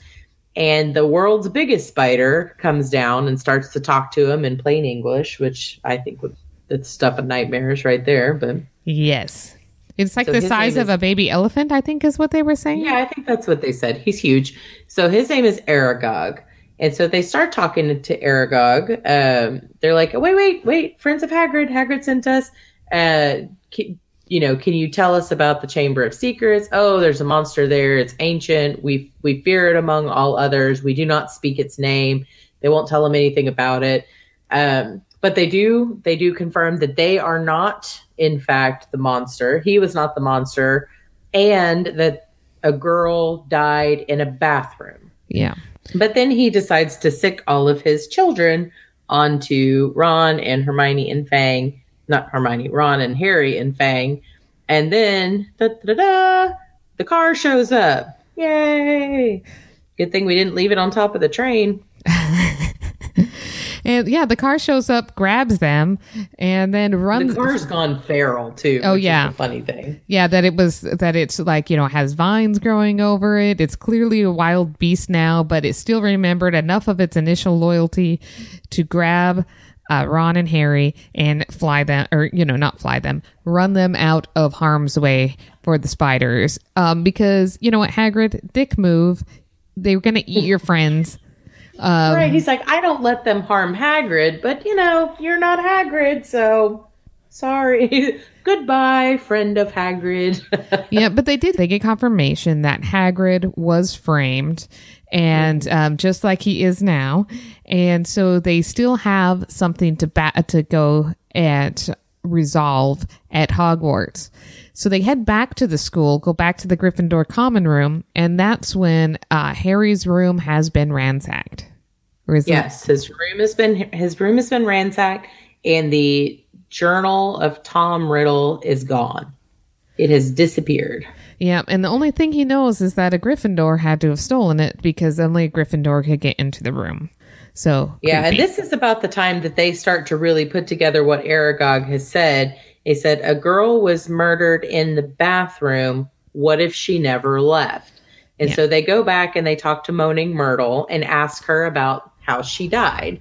And the world's biggest spider comes down and starts to talk to him in plain English, which I think would that's stuff of nightmares right there. But yes. It's like So the size of is- a baby elephant, I think is what they were saying. Yeah, I think that's what they said. He's huge. So his name is Aragog. And so they start talking to Aragog. Um, they're like, wait, wait, wait, friends of Hagrid. Hagrid sent us. Uh, can, you know, can you tell us about the Chamber of Secrets? Oh, there's a monster there. It's ancient. We we fear it among all others. We do not speak its name. They won't tell them anything about it. Um, but they do they do confirm that they are not, in fact, the monster. He was not the monster, and that a girl died in a bathroom. Yeah. But then he decides to sick all of his children onto Ron and Hermione and Fang. Not Hermione, Ron and Harry and Fang. And then da, da, da, da, the car shows up. Yay! Good thing we didn't leave it on top of the train. And yeah, the car shows up, grabs them, and then runs. The car's gone feral too. Oh, which is yeah. funny thing. Yeah, that it was that it's like you know has vines growing over it. It's clearly a wild beast now, but it still remembered enough of its initial loyalty to grab uh, Ron and Harry and fly them, or you know, not fly them, run them out of harm's way for the spiders. Um, because you know what, Hagrid, dick move. They were gonna eat your friends. Um, right. He's like, I don't let them harm Hagrid, but you know, you're not Hagrid, so sorry. Goodbye, friend of Hagrid. yeah, but they did. They get confirmation that Hagrid was framed, and um, just like he is now, and so they still have something to bat to go at resolve at Hogwarts. So they head back to the school, go back to the Gryffindor common room, and that's when uh, Harry's room has been ransacked. Or is it- yes, his room has been his room has been ransacked, and the journal of Tom Riddle is gone. It has disappeared. Yeah, and the only thing he knows is that a Gryffindor had to have stolen it because only a Gryffindor could get into the room. So Yeah, and this is about the time that they start to really put together what Aragog has said. He said, A girl was murdered in the bathroom. What if she never left? And Yeah. so they go back and they talk to Moaning Myrtle and ask her about how she died.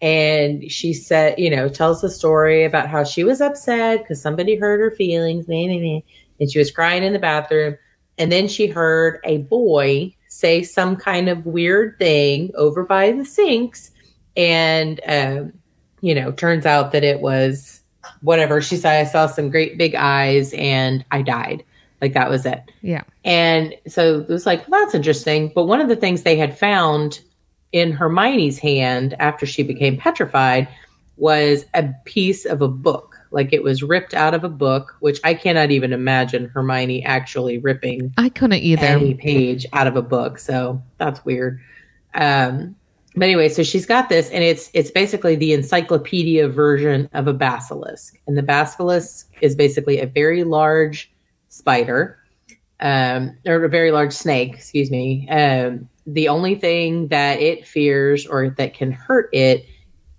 And she said, you know, tells the story about how she was upset because somebody hurt her feelings. And she was crying in the bathroom. And then she heard a boy say some kind of weird thing over by the sinks. And, um, you know, turns out that it was whatever. She said, I saw some great big eyes and I died. Like that was it. yeah. And so it was like, well, that's interesting. But one of the things they had found in Hermione's hand after she became petrified was a piece of a book. Like it was ripped out of a book, which I cannot even imagine Hermione actually ripping I couldn't either. any page out of a book. So that's weird. Um, but anyway, so she's got this, and it's it's basically the encyclopedia version of a basilisk, and the basilisk is basically a very large spider, um, or a very large snake. Excuse me. Um, the only thing that it fears or that can hurt it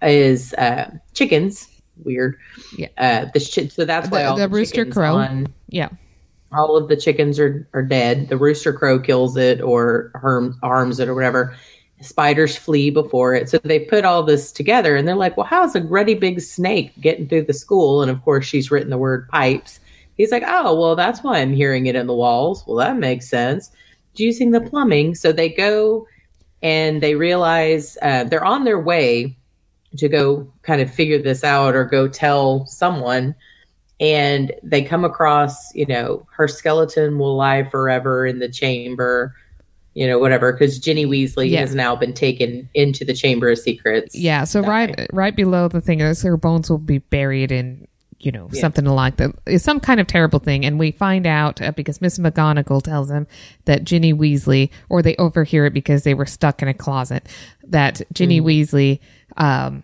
is uh, chickens. Weird. Yeah. Uh, the ch- so that's why The- all the the, rooster crow. on yeah. all of the chickens are, are dead. The rooster crow kills it or harm, harms it or whatever. Spiders flee before it. So they put all this together and they're like, well, how's a ruddy big snake getting through the school? And of course, she's written the word pipes. He's like, oh, well, that's why I'm hearing it in the walls. Well, that makes sense. Using the plumbing. So they go and they realize uh, they're on their way to go kind of figure this out or go tell someone and they come across you know her skeleton will lie forever in the chamber you know whatever because ginny weasley Yeah. has now been taken into the chamber of secrets. Yeah, so right right below the thing is her bones will be buried in you know something like that it's some kind of terrible thing. And we find out uh, because miss mcgonagall tells them that ginny weasley or they overhear it because they were stuck in a closet that ginny weasley um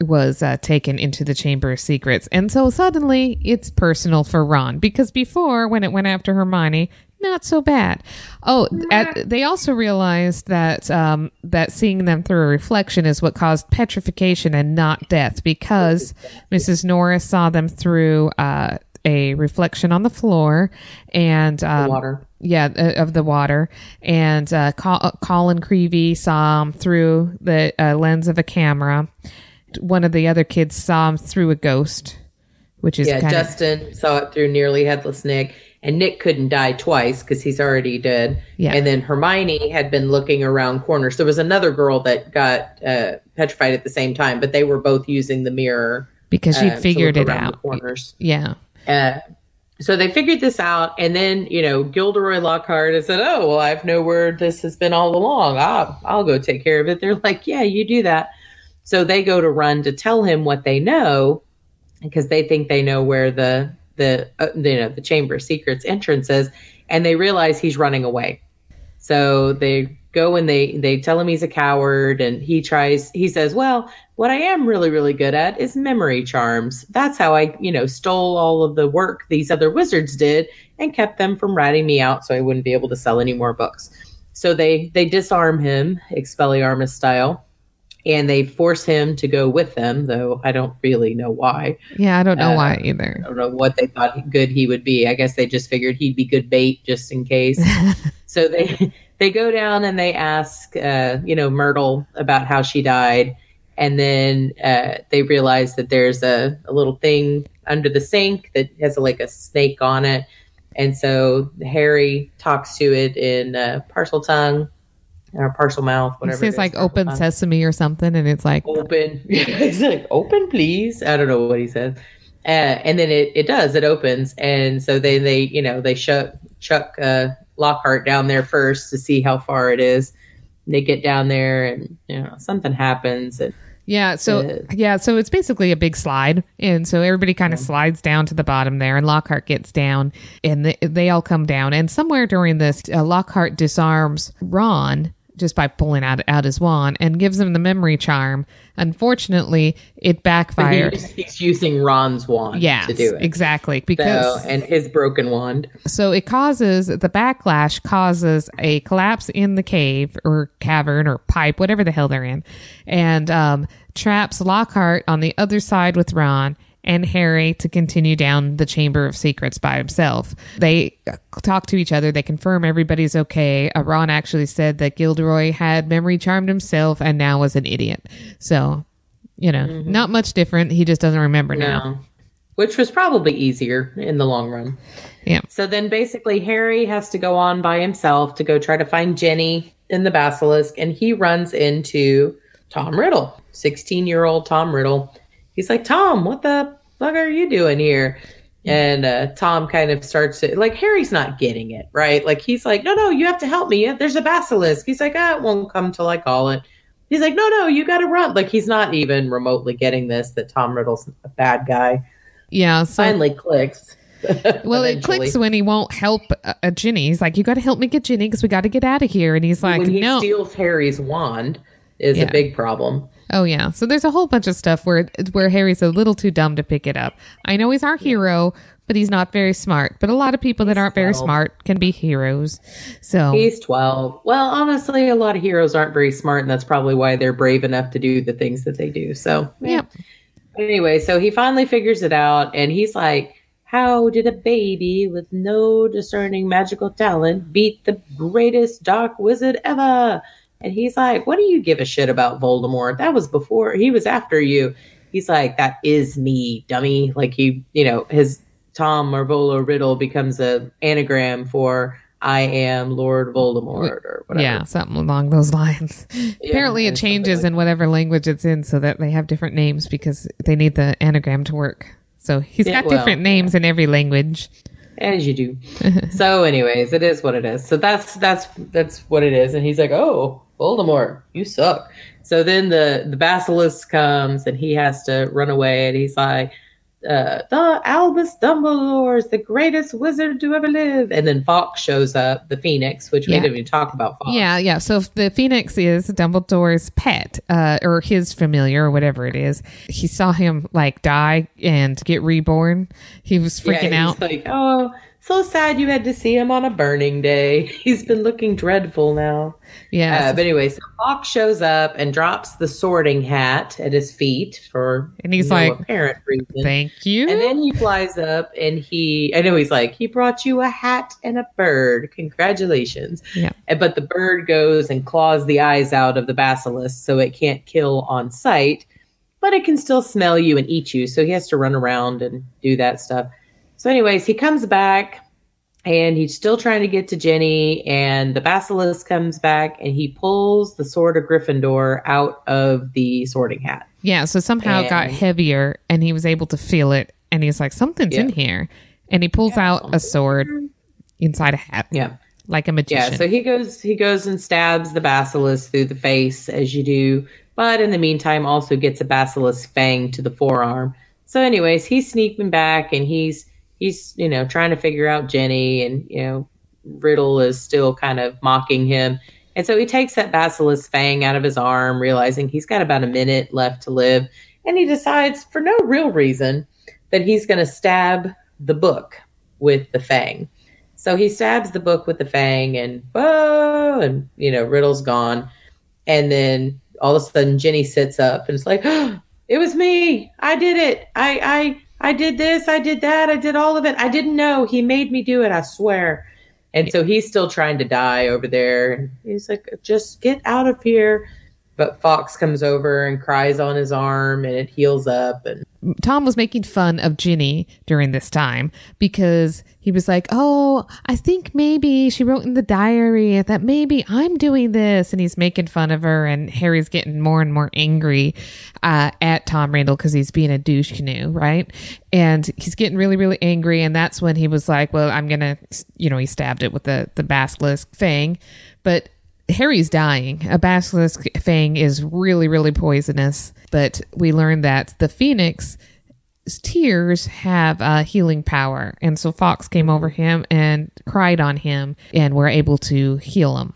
was uh, taken into the chamber of secrets. And so suddenly it's personal for ron because before when it went after hermione not so bad oh at, they also realized that um, that seeing them through a reflection is what caused petrification and not death because mrs norris saw them through uh, a reflection on the floor and um, water yeah, uh, of the water. And uh, Col- uh, Colin Creevey saw him through the uh, lens of a camera. One of the other kids saw him through a ghost, which is yeah kind of justin saw it through nearly headless nick and nick couldn't die twice because he's already dead Yeah. and then hermione had been looking around corners there was another girl that got uh, petrified at the same time but they were both using the mirror because she'd uh, figured it out. corners Yeah. Uh, so they figured this out, and then you know Gilderoy Lockhart has said, "Oh, well, I've know where this has been all along. I'll, I'll go take care of it." They're like, "Yeah, you do that." So they go to run to tell him what they know, because they think they know where the the uh, you know the Chamber of Secrets entrances, and they realize he's running away. So they go and they they tell him he's a coward, and he tries. He says, "Well, what I am really really good at is memory charms. That's how I you know stole all of the work these other wizards did and kept them from ratting me out, so I wouldn't be able to sell any more books." So they they disarm him, Expelliarmus style, and they force him to go with them. Though I don't really know why. Yeah, I don't know Uh, why either. I don't know what they thought good he would be. I guess they just figured he'd be good bait just in case. so they they go down and they ask, uh, you know, Myrtle about how she died, and then uh, they realize that there's a, a little thing under the sink that has like a snake on it, and so Harry talks to it in uh, Parseltongue or Parselmouth, He whatever. says it is, like open tongue sesame or something, and it's like, open. He's like, open, please. I don't know what he says. Uh, and then it, it does, it opens. And so then they, you know, they shut Chuck uh, Lockhart down there first to see how far it is. They get down there and, you know, something happens. And Yeah, so Uh, yeah, so it's basically a big slide, and so everybody kind of slides down to the bottom there, and Lockhart gets down, and they, they all come down, and somewhere during this, uh, Lockhart disarms Ron just by pulling out out his wand and gives him the memory charm. Unfortunately, it backfires. he's, he's using Ron's wand yeah, to do it. exactly So, because and his broken wand. so it causes the backlash causes a collapse in the cave or cavern or pipe, whatever the hell they're in, and um, traps Lockhart on the other side with Ron and Harry to continue down the Chamber of Secrets by himself. They talk to each other. They confirm everybody's okay. Uh, Ron actually said that Gilderoy had memory charmed himself and now was an idiot. So, you know, not much different. He just doesn't remember now. Which was probably easier in the long run. Yeah. So then basically Harry has to go on by himself to go try to find Ginny in the basilisk and he runs into Tom Riddle, 16 year old Tom Riddle. He's like, Tom, what the fuck are you doing here? And uh, Tom kind of starts to like Harry's not getting it, right? Like he's like, No, no, you have to help me. There's a basilisk. He's like, ah, it won't come till I call it. He's like, No, no, you gotta run. Like he's not even remotely getting this that Tom Riddle's a bad guy. Yeah. So Finally clicks. Well, it clicks when he won't help uh, Ginny. He's like, "You got to help me get Ginny because we got to get out of here." And he's like, when he "No." steals Harry's wand is Yeah. a big problem. Oh yeah. So there's a whole bunch of stuff where where Harry's a little too dumb to pick it up. I know he's our hero, but he's not very smart. But a lot of people that aren't very smart can be heroes. So He's 12. Well, honestly, a lot of heroes aren't very smart, and that's probably why they're brave enough to do the things that they do. So, yeah, anyway, so he finally figures it out, and he's like, How did a baby with no discerning magical talent beat the greatest dark wizard ever? And he's like, What do you give a shit about Voldemort? That was before, he was after you. He's like, That is me, dummy. Like, he, you know, his Tom Marvolo Riddle becomes a anagram for I am Lord Voldemort or whatever. Yeah, something along those lines. Apparently, it changes in whatever language it's in so that they have different names because they need the anagram to work. So he's Yeah, got well, different names in every language. as you do. so, anyways, it is what it is. So that's that's that's what it is. And he's like, "Oh, Voldemort, you suck." So then the the basilisk comes and he has to run away, and he's like, uh, "The Albus Dumbledore is the greatest wizard to ever live." And then Fawkes shows up, the Phoenix, which we didn't even talk about. Fawkes. Yeah, yeah. So if the Phoenix is Dumbledore's pet, uh, or his familiar, or whatever it is. He saw him like die and get reborn. He was freaking Yeah, out. Like, "Oh." So sad you had to see him on a burning day. He's been looking dreadful now. Yeah. Uh, but anyway, so Fawkes shows up and drops the sorting hat at his feet for And he's no like, apparent reason. Thank you. and then he flies up and he, I know he's like, he brought you a hat and a bird. Congratulations. Yeah. But the bird goes and claws the eyes out of the basilisk so it can't kill on sight, but it can still smell you and eat you. So he has to run around and do that stuff. So, anyways, he comes back and he's still trying to get to Ginny, and the basilisk comes back and he pulls the sword of Gryffindor out of the sorting hat. Yeah, so somehow it got heavier and he was able to feel it and he's like, Something's in here. And he pulls out a sword inside a hat. Yeah. Like a magician. Yeah, so he goes he goes and stabs the basilisk through the face as you do, but in the meantime also gets a basilisk fang to the forearm. So anyways, he's sneaking back and he's he's, you know, trying to figure out Ginny and, you know, Riddle is still kind of mocking him. And so he takes that basilisk fang out of his arm, realizing he's got about a minute left to live, and he decides for no real reason that he's going to stab the book with the fang. So he stabs the book with the fang and whoa, and you know, Riddle's gone. And then all of a sudden Ginny sits up and it's like, it was me. I did it. I I I did this, I did that, I did all of it. I didn't know. He made me do it, I swear. And so he's still trying to die over there. He's like, just get out of here. But Fawkes comes over and cries on his arm and it heals up and Tom was making fun of Ginny during this time because he was like, Oh, I think maybe she wrote in the diary that maybe I'm doing this. And he's making fun of her. And Harry's getting more and more angry uh, at Tom Randall because he's being a douche canoe, right? And he's getting really, really angry. And that's when he was like, Well, I'm to, you know, he stabbed it with the, the basilisk fang. But Harry's dying. A basilisk fang is really, really poisonous. But we learned that the phoenix tears have uh, healing power, and so Fawkes came over him and cried on him, and were able to heal him.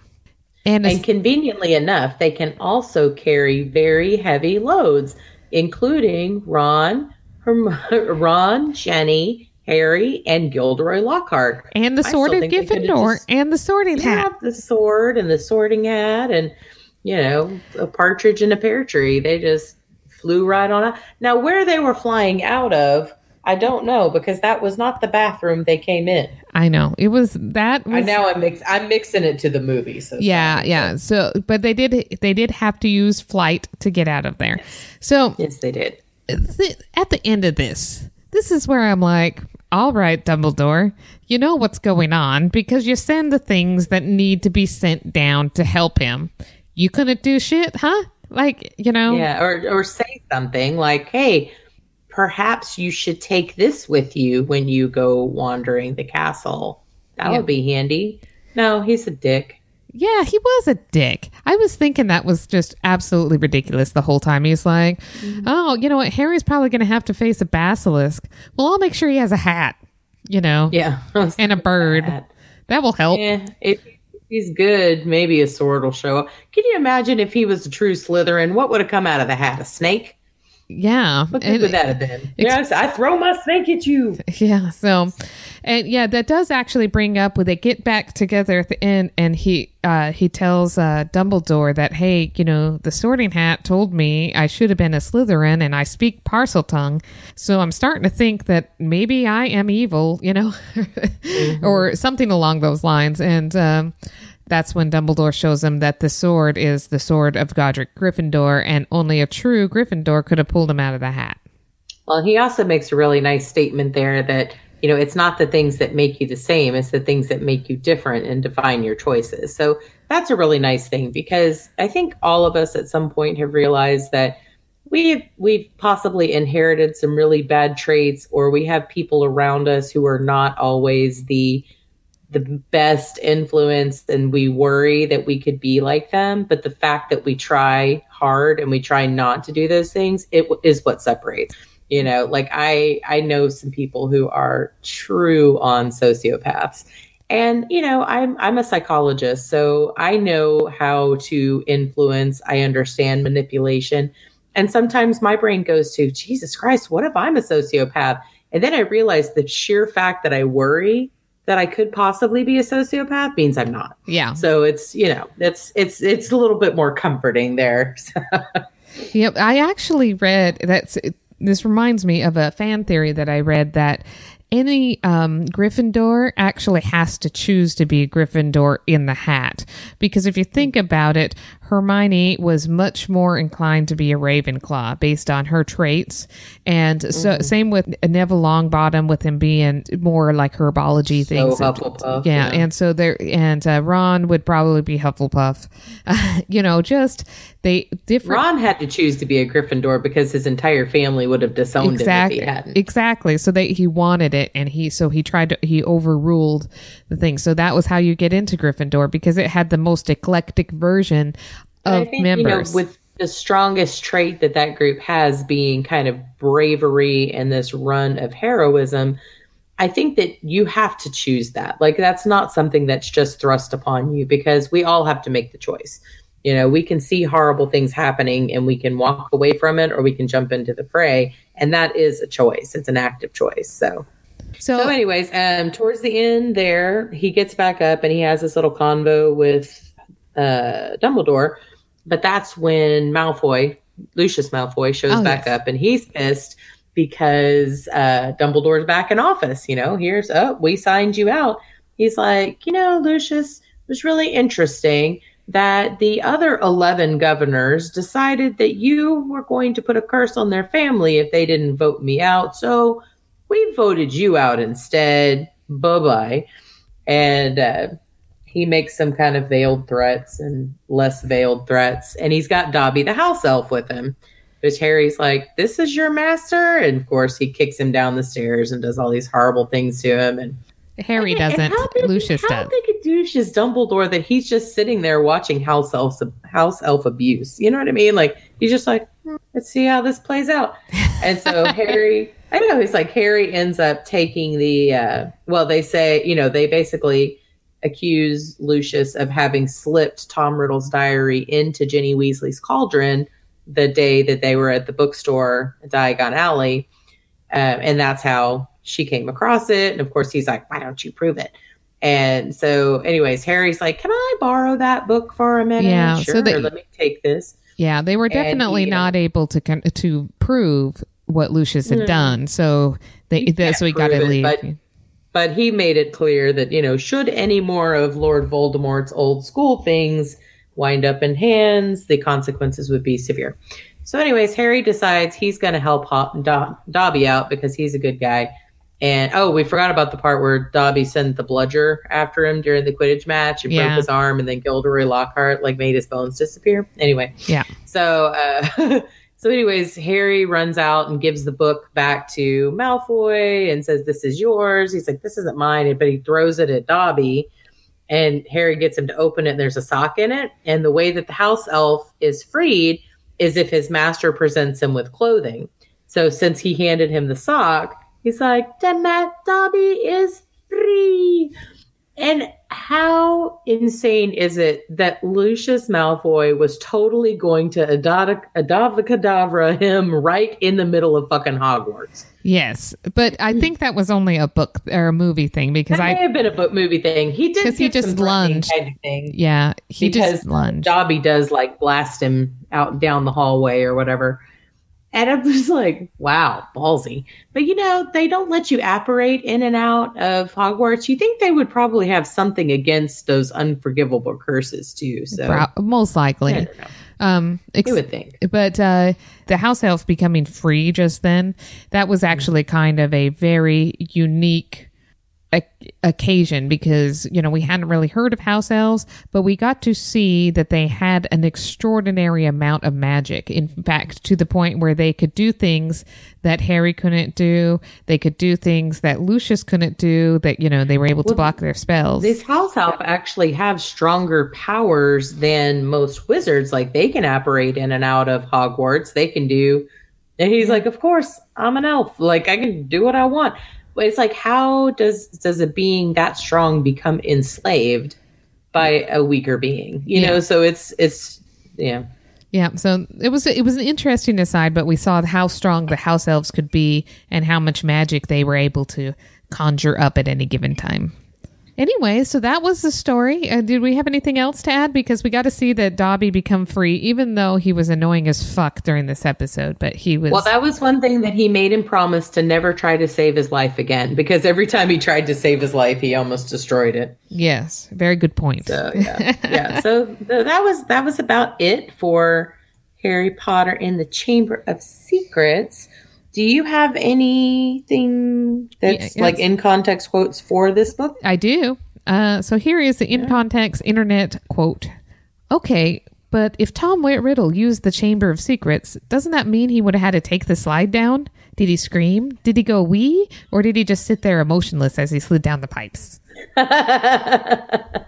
And, And conveniently enough, they can also carry very heavy loads, including Ron, Herm- Ron, Ginny, Harry, and Gilderoy Lockhart. and the sword of think they could've Gryffindor and the sorting hat. the sword and the sorting hat, and you know, a partridge in a pear tree. They just flew right on out. Now, where they were flying out of, I don't know because that was not the bathroom they came in. I know it was that. Was, I now I'm mix I'm mixing it to the movie. So Yeah, yeah. So, but they did. They did have to use flight to get out of there. So yes, they did. th- at the end of this, this is where I'm like, all right, Dumbledore, you know what's going on because you send the things that need to be sent down to help him. You couldn't do shit, huh? Like, you know, Yeah, or or say something like, "Hey, perhaps you should take this with you when you go wandering the castle. That Yeah. would be handy." No, he's a dick. Yeah, he was a dick. I was thinking that was just absolutely ridiculous the whole time. He's like, mm-hmm. oh, you know what? Harry's probably going to have to face a basilisk. Well, I'll make sure he has a hat, you know, Yeah, and a bird. Hat. That will help. Yeah, if he's good, maybe a sword will show up. Can you imagine if he was a true Slytherin? What would have come out of the hat? A snake? Yeah. What good would that have been? yes, I throw my snake at you. Yeah. So, and yeah, that does actually bring up when they get back together at the end, and he uh, he tells uh, Dumbledore that hey, you know, the Sorting Hat told me I should have been a Slytherin, and I speak Parseltongue, so I'm starting to think that maybe I am evil, you know, or something along those lines, and. Um, that's when Dumbledore shows him that the sword is the sword of Godric Gryffindor, and only a true Gryffindor could have pulled him out of the hat. Well, he also makes a really nice statement there that you know, it's not the things that make you the same, it's the things that make you different and define your choices. So that's a really nice thing because I think all of us at some point have realized that we've we've possibly inherited some really bad traits or we have people around us who are not always the the best influence and we worry that we could be like them. But the fact that we try hard and we try not to do those things it is what separates. You know like i i know some people who are true on sociopaths. And you know i'm i'm a psychologist so i know how to influence. I understand manipulation. And sometimes my brain goes to jesus christ what if i'm a sociopath? And then i realize the sheer fact that i worry that I could possibly be a sociopath means I'm not. Yeah. So it's you know it's it's it's a little bit more comforting there. yep. I actually read that's this reminds me of a fan theory that I read that any um, Gryffindor actually has to choose to be a Gryffindor in the hat. Because if you think about it, Hermione was much more inclined to be a Ravenclaw based on her traits, and so mm-hmm. same with Neville Longbottom with him being more like herbology so things. Hufflepuff, yeah, yeah, and so there and uh, Ron would probably be Hufflepuff. Uh, you know, just they different. Ron had to choose to be a Gryffindor because his entire family would have disowned exactly, him if he hadn't. Exactly. So they he wanted it, and he so he tried to he overruled the thing. So that was how you get into Gryffindor because it had the most eclectic version of think, members. You know, with the strongest trait that that group has being kind of bravery and this run of heroism, I think that you have to choose that. Like that's not something that's just thrust upon you because we all have to make the choice. You know, we can see horrible things happening and we can walk away from it or we can jump into the fray. And that is a choice. It's an active choice. So so, so anyways, um towards the end there, he gets back up and he has this little convo with uh Dumbledore but that's when Malfoy, Lucius Malfoy, shows oh, back yes. up, and he's pissed because uh, Dumbledore's back in office. You know, here's oh, we signed you out. He's like, you know, Lucius was really interesting that the other 11 governors decided that you were going to put a curse on their family if they didn't vote me out. So we voted you out instead. Bye bye. And uh, he makes some kind of veiled threats and less veiled threats. And he's got Dobby the house elf with him, which Harry's like, This is your master. And of course, he kicks him down the stairs and does all these horrible things to him. And Harry and, doesn't. And how big, Lucius how does. How big a douche is Dumbledore that he's just sitting there watching house elf house elf abuse? You know what I mean? Like he's just like, hmm, let's see how this plays out. And so Harry, I don't know he's like Harry ends up taking the. uh Well, they say you know they basically accuse Lucius of having slipped Tom Riddle's diary into Ginny Weasley's cauldron the day that they were at the bookstore at Diagon Alley. Um, and that's how she came across it. And of course, he's like, why don't you prove it? And so, anyways, Harry's like, can I borrow that book for a minute? Yeah, sure. So they, let me take this. Yeah, they were definitely he, not able to to prove what Lucius had mm, done. So they, so he got to leave. But, but he made it clear that, you know, should any more of Lord Voldemort's old school things wind up in hands, the consequences would be severe. So, anyways, Harry decides he's going to help Dobby out because he's a good guy. And oh, we forgot about the part where Dobby sent the bludger after him during the Quidditch match and yeah. broke his arm, and then Gilderoy Lockhart like made his bones disappear. Anyway, yeah. So uh, So, anyways, Harry runs out and gives the book back to Malfoy and says, This is yours. He's like, This isn't mine. But he throws it at Dobby. And Harry gets him to open it, and there's a sock in it. And the way that the house elf is freed is if his master presents him with clothing. So, since he handed him the sock, he's like, Demet Dobby is free. And how insane is it that Lucius Malfoy was totally going to Avada him right in the middle of fucking Hogwarts? Yes, but I think that was only a book or a movie thing because that I may have been a book movie thing. He did because he just lunged. Kind of thing yeah, he just lunged. Dobby does like blast him out down the hallway or whatever. And I was like, wow, ballsy. But you know, they don't let you apparate in and out of Hogwarts. You think they would probably have something against those unforgivable curses too. So most likely. Um, ex- You would think. but uh, the house elf becoming free just then, that was actually kind of a very unique occasion because, you know, we hadn't really heard of house elves, but we got to see that they had an extraordinary amount of magic. In fact, to the point where they could do things that Harry couldn't do. They could do things that Lucius couldn't do, that, you know, they were able to block their spells. These house elf actually have stronger powers than most wizards. Like they can apparate in and out of Hogwarts. They can do. And he's like, of course, I'm an elf. Like I can do what I want. But it's like, how does does a being that strong become enslaved by a weaker being? You Yeah. know, so it's it's yeah. Yeah, so it was it was an interesting aside, but we saw how strong the house elves could be and how much magic they were able to conjure up at any given time. Anyway, so that was the story. Uh, did we have anything else to add? Because we got to see that Dobby become free, even though he was annoying as fuck during this episode. But he was Well, that was one thing that he made him promise to never try to save his life again because every time he tried to save his life, he almost destroyed it. yes, very good point. So yeah, yeah. So th- that was that was about it for Harry Potter in the Chamber of Secrets. Do you have anything that's Yeah, like in context quotes for this book? I do. Uh, so here is the in context internet quote. Okay, but if Tom Whit Riddle used the Chamber of Secrets, doesn't that mean he would have had to take the slide down? Did he scream? Did he go wee? Or did he just sit there emotionless as he slid down the pipes? I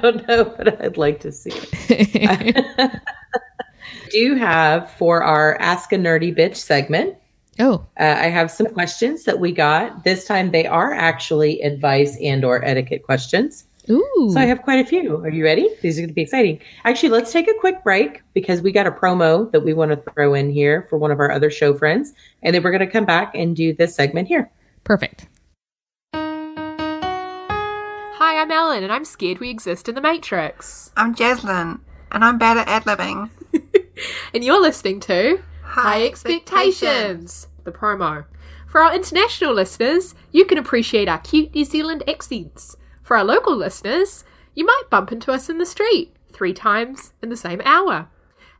don't know, but I'd like to see it. Do have for our Ask a Nerdy Bitch segment? Oh, Uh, I have some questions that we got. This time they are actually advice and or etiquette questions. ooh. So I have quite a few. Are you ready? These are going to be exciting. Actually, let's take a quick break because we got a promo that we want to throw in here for one of our other show friends. And then we're going to come back and do this segment here. Perfect. Hi, I'm Ellen, and I'm scared we exist in the Matrix. I'm Jaslyn, and I'm bad at ad libbing. And you're listening to High Expectations, the promo. For our international listeners, you can appreciate our cute New Zealand accents. For our local listeners, you might bump into us in the street three times in the same hour.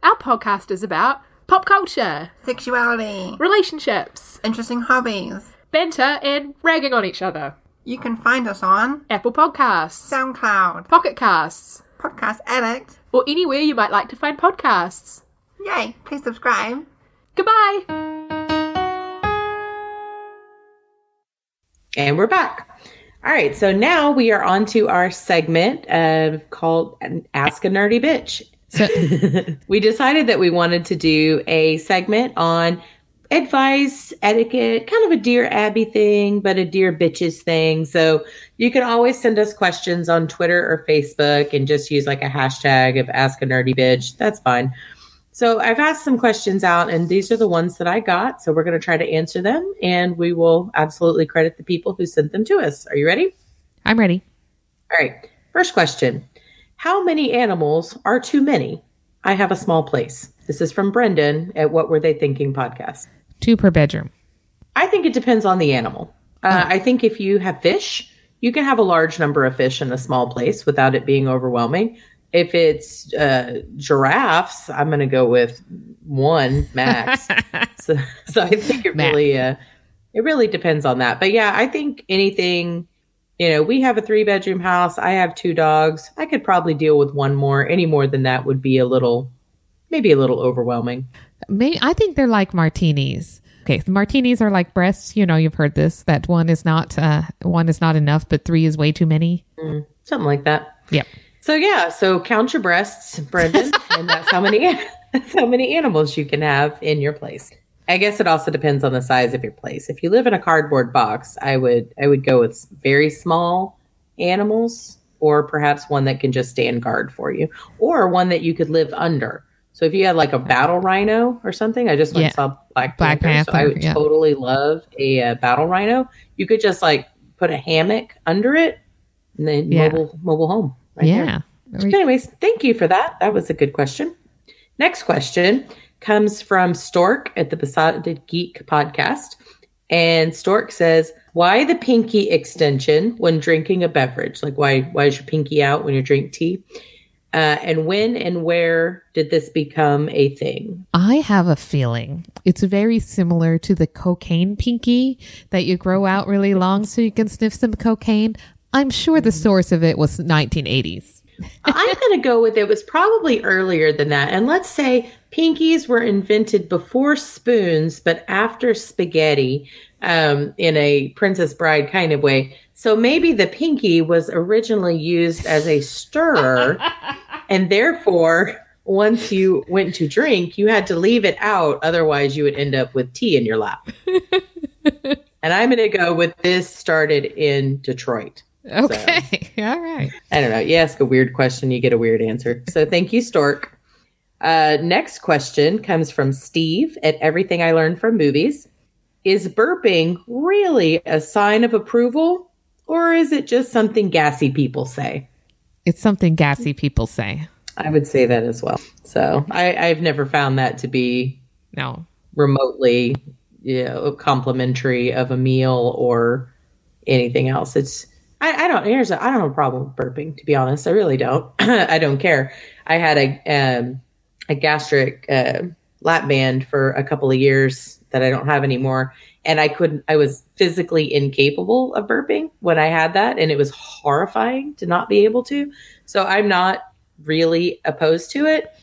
Our podcast is about pop culture, Sexuality, relationships, interesting hobbies. banter, and ragging on each other. You can find us on Apple Podcasts, SoundCloud, Pocket Casts, Podcast Addict. or anywhere you might like to find podcasts. Yay! Please subscribe. Goodbye! And we're back. All right. So now we are on to our segment uh, called Ask a Nerdy Bitch. So, we decided that we wanted to do a segment on advice, etiquette, kind of a Dear Abby thing, but a Dear Bitches thing. So you can always send us questions on Twitter or Facebook and just use like a hashtag of Ask a Nerdy Bitch. That's fine. So I've asked some questions out, and these are the ones that I got. So we're going to try to answer them, and we will absolutely credit the people who sent them to us. Are you ready? I'm ready. All right. First question How many animals are too many? I have a small place. This is from Brendan at What Were They Thinking podcast. Two per bedroom. I think it depends on the animal. Uh, I think if you have fish, you can have a large number of fish in a small place without it being overwhelming. If it's uh, giraffes, I'm going to go with one max. so, so I think it Max. really, uh, it really depends on that. But yeah, I think anything, you know, we have a three bedroom house. I have two dogs. I could probably deal with one more. Any more than that would be a little, maybe a little overwhelming. May I think they're like martinis. Okay, the martinis are like breasts. You know, you've heard this. That one is not uh, one is not enough, but three is way too many. Something like that. Yep. So yeah, so count your breasts, Brendan, and that's how many that's how many animals you can have in your place. I guess it also depends on the size of your place. If you live in a cardboard box, I would I would go with very small animals or perhaps one that can just stand guard for you or one that you could live under. So if you had like a battle rhino or something, I just went Yeah. saw Black Black Panther, so I would yeah. totally love a uh, battle rhino. You could just like put a hammock under it and then Yeah. mobile mobile home. Right there. yeah. Anyways, thank you for that. That was a good question. Next question comes from Stork at the Besotted Geek podcast. And Stork says, Why the pinky extension when drinking a beverage? Like why why is your pinky out when you drink tea? Uh, and when and where did this become a thing? I have a feeling it's very similar to the cocaine pinky that you grow out really long so you can sniff some cocaine. I'm sure the source of it was 1980s. I'm going to go with it was probably earlier than that. And let's say pinkies were invented before spoons, but after spaghetti um, in a Princess Bride kind of way. So maybe the pinky was originally used as a stirrer, and therefore, once you went to drink, you had to leave it out. Otherwise, you would end up with tea in your lap. and I'm going to go with this started in Detroit. Okay. All right. I don't know. You ask a weird question, you get a weird answer. So thank you, Stork. Uh, next question comes from Steve at Everything I Learned from Movies. Is burping really a sign of approval, or is it just something gassy people say? It's something gassy people say. I would say that as well. So I, I've never found that to be No. remotely you know, complimentary of a meal or anything else. It's I, I don't here's a, I don't have a problem with burping to be honest. I really don't. I don't care. I had a um, a gastric uh, lap band for a couple of years that I don't have anymore, and I couldn't. I was physically incapable of burping when I had that, and it was horrifying to not be able to. So I'm not really opposed to it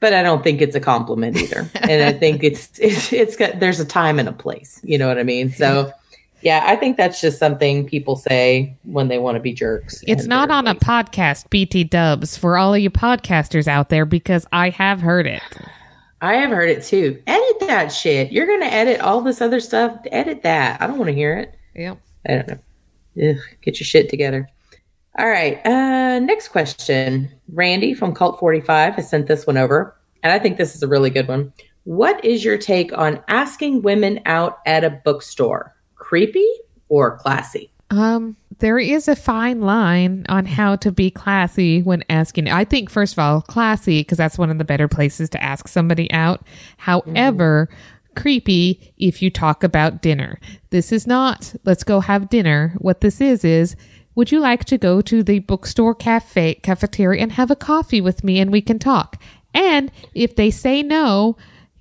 but I don't think it's a compliment either. and I think it's it's it's got there's a time and a place. You know what I mean? So yeah, I think that's just something people say when they want to be jerks. It's not on a podcast, BT dubs, for all of you podcasters out there, because I have heard it. I have heard it too. Edit that shit. You're gonna edit all this other stuff. Edit that. I don't want to hear it. Yep. I don't know. Ugh, get your shit together. All right. Uh, next question. Randy from Cult 45 has sent this one over, and I think this is a really good one. What is your take on asking women out at a bookstore? Creepy or classy? Um, there is a fine line on how to be classy when asking. I think, first of all, classy, because that's one of the better places to ask somebody out. However, creepy if you talk about dinner. This is not, let's go have dinner. What this is, is, would you like to go to the bookstore cafe cafeteria and have a coffee with me and we can talk? And if they say no,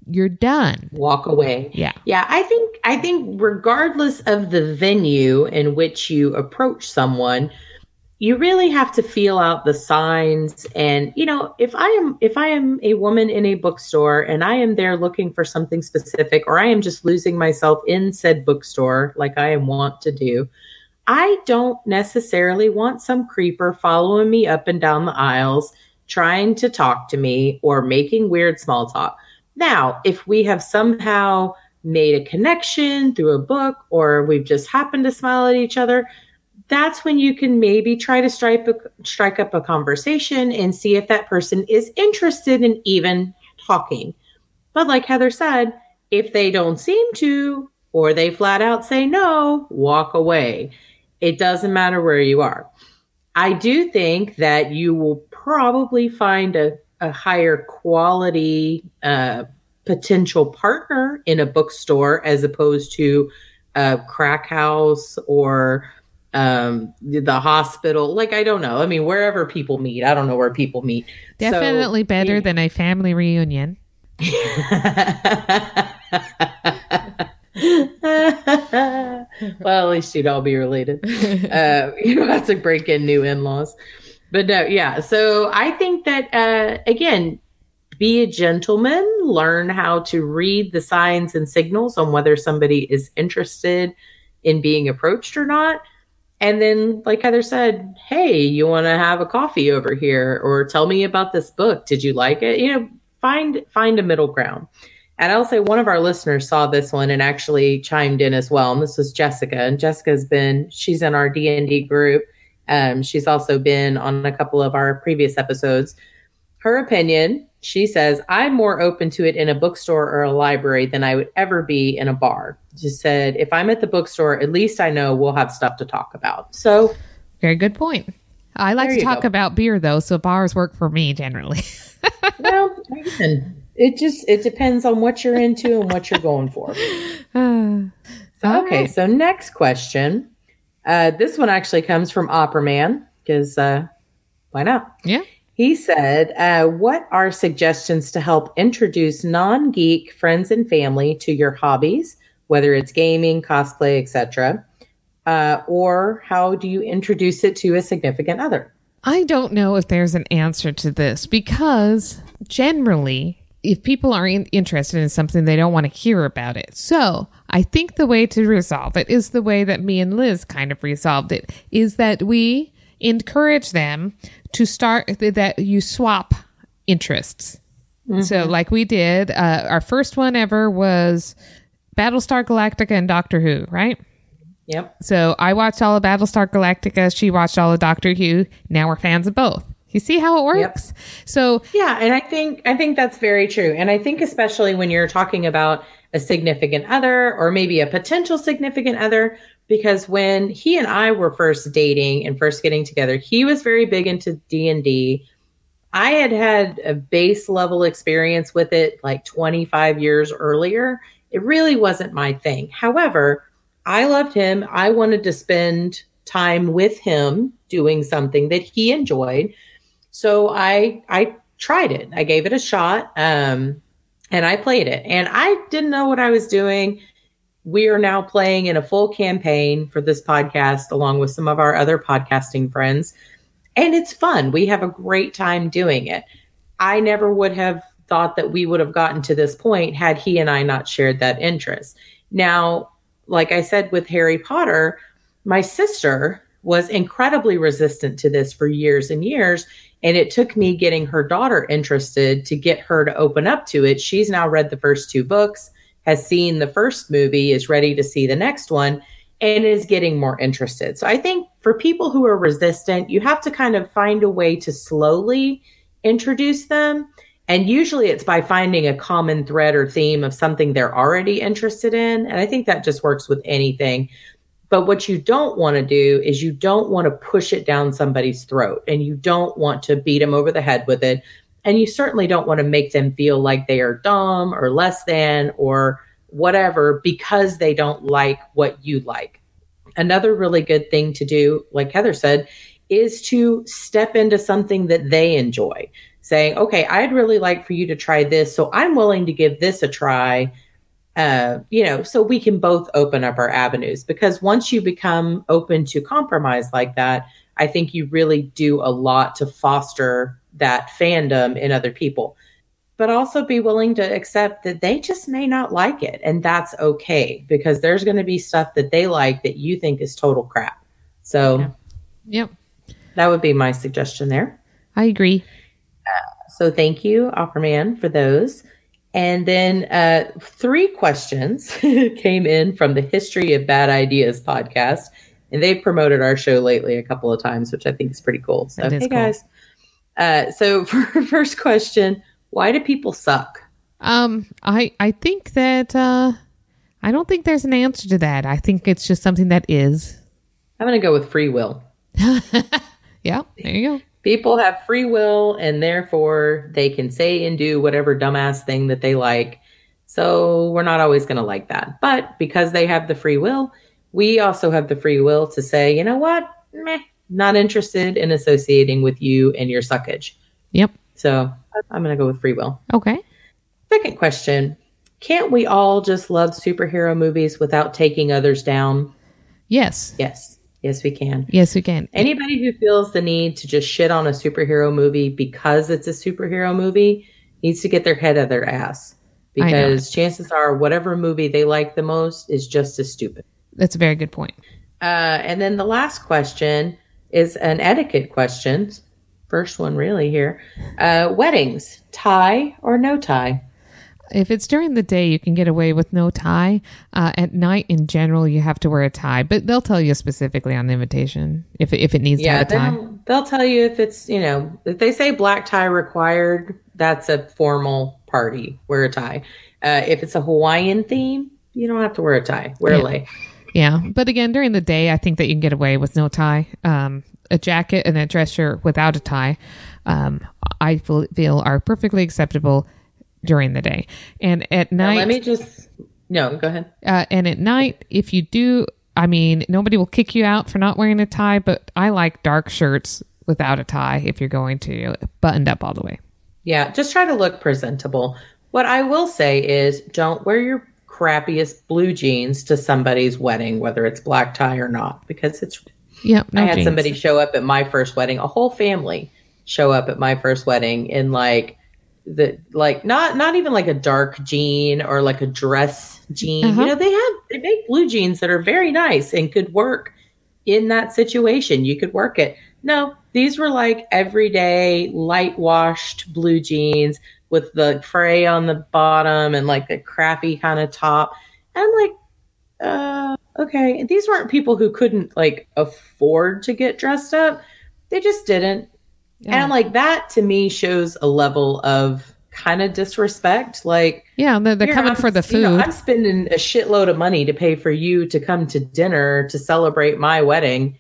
you're done. Walk away. Yeah. Yeah, I think I think regardless of the venue in which you approach someone, you really have to feel out the signs and you know, if I am if I am a woman in a bookstore and I am there looking for something specific or I am just losing myself in said bookstore like I am wont to do, I don't necessarily want some creeper following me up and down the aisles trying to talk to me or making weird small talk. Now, if we have somehow made a connection through a book or we've just happened to smile at each other, that's when you can maybe try to strike, a, strike up a conversation and see if that person is interested in even talking. But like Heather said, if they don't seem to, or they flat out say no, walk away. It doesn't matter where you are. I do think that you will probably find a, a higher quality uh, potential partner in a bookstore as opposed to a crack house or um, the hospital. Like, I don't know. I mean, wherever people meet, I don't know where people meet. So- Definitely better than a family reunion. well, at least you'd all be related. Uh, you don't have to break in new in laws. But no, yeah. So I think that, uh, again, be a gentleman, learn how to read the signs and signals on whether somebody is interested in being approached or not. And then, like Heather said, hey, you want to have a coffee over here or tell me about this book. Did you like it? You know, find find a middle ground. And I'll say one of our listeners saw this one and actually chimed in as well. And this was Jessica. And Jessica's been she's in our D and D group. Um, she's also been on a couple of our previous episodes. Her opinion, she says, I'm more open to it in a bookstore or a library than I would ever be in a bar. She said, if I'm at the bookstore, at least I know we'll have stuff to talk about. So Very good point. I like to talk go. about beer though, so bars work for me generally. well, again, it just it depends on what you're into and what you're going for. All Okay, right. so next question. Uh, this one actually comes from Opera Man because uh, why not? Yeah. He said, uh, What are suggestions to help introduce non geek friends and family to your hobbies, whether it's gaming, cosplay, etc.? Uh, or how do you introduce it to a significant other? I don't know if there's an answer to this because generally, if people are in- interested in something, they don't want to hear about it. So I think the way to resolve it is the way that me and Liz kind of resolved it is that we encourage them to start that you swap interests. So, like we did, uh, our first one ever was Battlestar Galactica and Doctor Who, right? Yep. So I watched all of Battlestar Galactica. She watched all of Doctor Who. Now we're fans of both. You see how it works? So Yeah, and I think I think that's very true. And I think especially when you're talking about a significant other or maybe a potential significant other because when he and I were first dating and first getting together, he was very big into D&D. I had had a base level experience with it like 25 years earlier. It really wasn't my thing. However, I loved him. I wanted to spend time with him doing something that he enjoyed. So I I tried it. I gave it a shot. Um and I played it. And I didn't know what I was doing. We are now playing in a full campaign for this podcast along with some of our other podcasting friends. And it's fun. We have a great time doing it. I never would have thought that we would have gotten to this point had he and I not shared that interest. Now, like I said with Harry Potter, my sister was incredibly resistant to this for years and years. And it took me getting her daughter interested to get her to open up to it. She's now read the first two books, has seen the first movie, is ready to see the next one, and is getting more interested. So I think for people who are resistant, you have to kind of find a way to slowly introduce them. And usually it's by finding a common thread or theme of something they're already interested in. And I think that just works with anything. But what you don't want to do is you don't want to push it down somebody's throat and you don't want to beat them over the head with it. And you certainly don't want to make them feel like they are dumb or less than or whatever because they don't like what you like. Another really good thing to do, like Heather said, is to step into something that they enjoy. Saying, okay, I'd really like for you to try this. So I'm willing to give this a try uh, you know, so we can both open up our avenues because once you become open to compromise like that, I think you really do a lot to foster that fandom in other people. But also be willing to accept that they just may not like it. And that's okay because there's going to be stuff that they like that you think is total crap. So Yep. that would be my suggestion there. I agree. So thank you, Opera Man, for those. And then uh, three questions came in from the History of Bad Ideas podcast. And they've promoted our show lately a couple of times, which I think is pretty cool. So, hey, cool. guys. Uh, so, for first question, why do people suck? Um, I I think that uh, I don't think there's an answer to that. I think it's just something that is. I'm going to go with free will. Yeah, there you go. People have free will, and therefore they can say and do whatever dumbass thing that they like. So we're not always going to like that. But because they have the free will, we also have the free will to say, you know what? Meh, not interested in associating with you and your suckage. Yep. So I'm going to go with free will. Okay. Second question Can't we all just love superhero movies without taking others down? Yes. Yes. Yes, we can. Yes, we can. Anybody who feels the need to just shit on a superhero movie because it's a superhero movie needs to get their head out of their ass. Because chances are, whatever movie they like the most is just as stupid. That's a very good point. Uh, and then the last question is an etiquette question. First one, really, here. Uh, weddings, tie or no tie? If it's during the day, you can get away with no tie. Uh, at night, in general, you have to wear a tie, but they'll tell you specifically on the invitation if if it needs Yeah, to have a tie. they'll, they'll tell you if it's, you know, if they say black tie required, that's a formal party. Wear a tie. Uh, if it's a Hawaiian theme, you don't have to wear a tie. Wear a Yeah. lei. Yeah, but again, during the day, I think that you can get away with no tie. Um, a jacket and a dress shirt without a tie, um, I feel, feel are perfectly acceptable during the day. And at Now, night, let me just, no, go ahead. uh, and at night, if you do, I mean, nobody will kick you out for not wearing a tie. But I like dark shirts without a tie if you're going to buttoned up all the way. Yeah, just try to look presentable. What I will say is don't wear your crappiest blue jeans to somebody's wedding, whether it's black tie or not, because it's. Yeah, No I had jeans. somebody show up at my first wedding, a whole family show up at my first wedding in like the like not not even like a dark jean or like a dress jean. Uh-huh. You know, they have they make blue jeans that are very nice and could work in that situation. You could work it. No, these were like everyday light washed blue jeans with the fray on the bottom and like a crappy kind of top. And I'm like, uh, okay. These weren't people who couldn't like afford to get dressed up. They just didn't. And I'm like, that to me shows a level of kind of disrespect. Like, Yeah, they're, they're coming for the food. you know, I'm spending a shitload of money to pay for you to come to dinner to celebrate my wedding.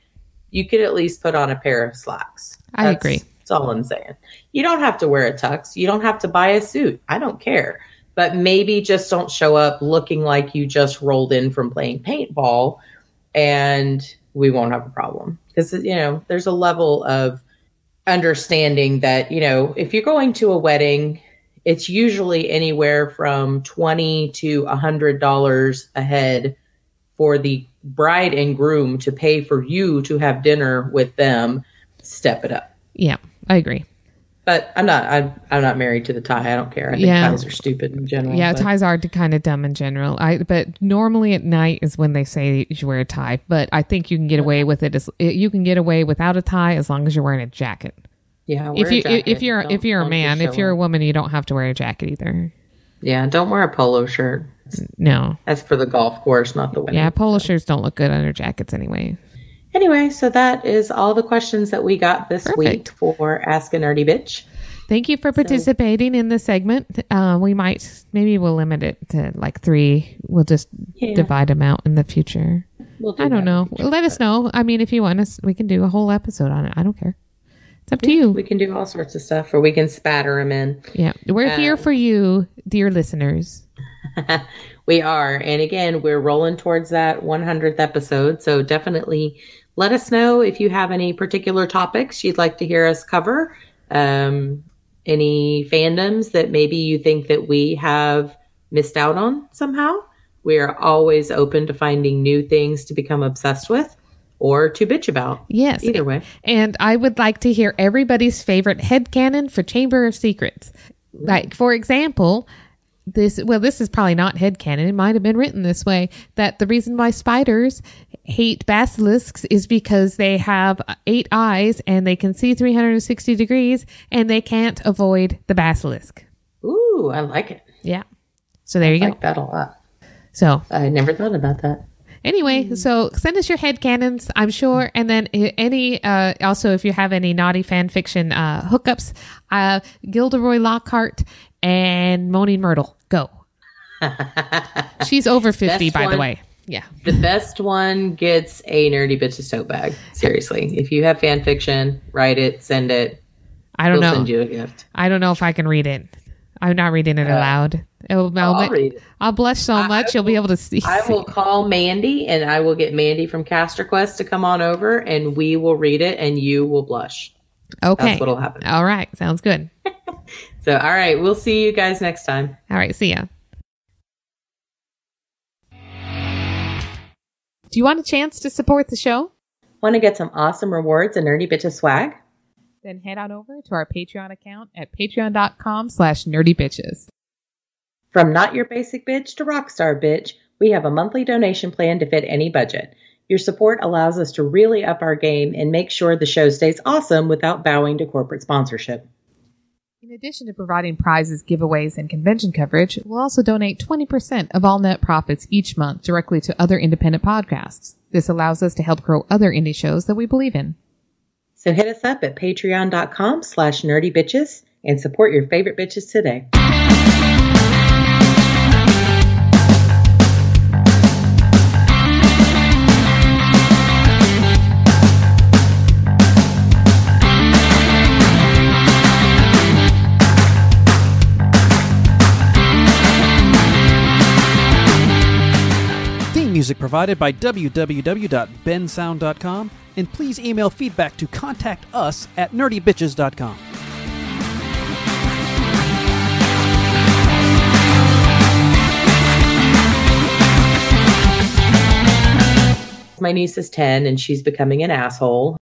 You could at least put on a pair of slacks. I agree. That's all I'm saying. You don't have to wear a tux. You don't have to buy a suit. I don't care. But maybe just don't show up looking like you just rolled in from playing paintball and we won't have a problem. Because, you know, there's a level of understanding that, you know, if you're going to a wedding, it's usually anywhere from 20 to a $100 a head for the bride and groom to pay for you to have dinner with them. Step it up. yeah, I agree. But I'm not. I'm, I'm not married to the tie. I don't care. I think Yeah. ties are stupid in general. Yeah, but- ties are kind of dumb in general. I but normally at night is when they say you should wear a tie. But I think you can get away with it. As, you can get away without a tie as long as you're wearing a jacket. Yeah. If wear a you jacket. if you're Don't- if you're a man, if you're a woman, you don't have to wear a jacket either. yeah, don't wear a polo shirt. No. That's for the golf course, not the wedding. Yeah, polo shirts don't look good under jackets anyway. Anyway, so that is all the questions that we got this week for Ask a Nerdy Bitch. Thank you for participating in the segment. Uh, we might maybe we'll limit it to like three. We'll just Yeah. divide them out in the future. We'll do I don't know. Let us know. I mean, if you want us, we can do a whole episode on it. I don't care. It's up to you. We can do all sorts of stuff, or we can spatter them in. Yeah, we're here for you, dear listeners. we are. And again, we're rolling towards that 100th episode. So definitely let us know if you have any particular topics you'd like to hear us cover. Um, any fandoms that maybe you think that we have missed out on somehow. We are always open to finding new things to become obsessed with or to bitch about. Yes. Either way. And I would like to hear everybody's favorite headcanon for Chamber of Secrets. Like, for example, this, well, this is probably not head headcanon. It might have been written this way that the reason why spiders hate basilisks is because they have eight eyes and they can see 360 degrees and they can't avoid the basilisk. Ooh, I like it. Yeah. So there you I go. like that a lot. So I never thought about that. Anyway, so send us your headcanons, I'm sure, and then any uh, also if you have any naughty fan fiction uh, hookups, uh, Gilderoy Lockhart and Moaning Myrtle, go. She's over fifty, Best by the one. way. Yeah, The best one gets a nerdy bitches tote bag. Seriously, if you have fan fiction, write it, send it. I don't We'll know. send you a gift. I don't know if I can read it. I'm not reading it aloud. It'll, I'll, Uh, I'll read it. I'll blush so much you'll be able to see. I will call Mandy and I will get Mandy from Caster Quest to come on over and we will read it and you will blush. okay. That's what'll happen. All right, sounds good. So, all right, we'll see you guys next time. All right, see ya. Do you want a chance to support the show? Want to get some awesome rewards and nerdy bitches swag? Then head on over to our Patreon account at patreon.com slash nerdybitches. From not your basic bitch to rockstar bitch, we have a monthly donation plan to fit any budget. Your support allows us to really up our game and make sure the show stays awesome without bowing to corporate sponsorship. In addition to providing prizes, giveaways, and convention coverage, we'll also donate 20% of all net profits each month directly to other independent podcasts. This allows us to help grow other indie shows that we believe in. So hit us up at patreon.com slash nerdy bitches and support your favorite bitches today. Music provided by www.bensound.com. and please email feedback to contact us at nerdybitches.com. My niece is 10 and she's becoming an asshole.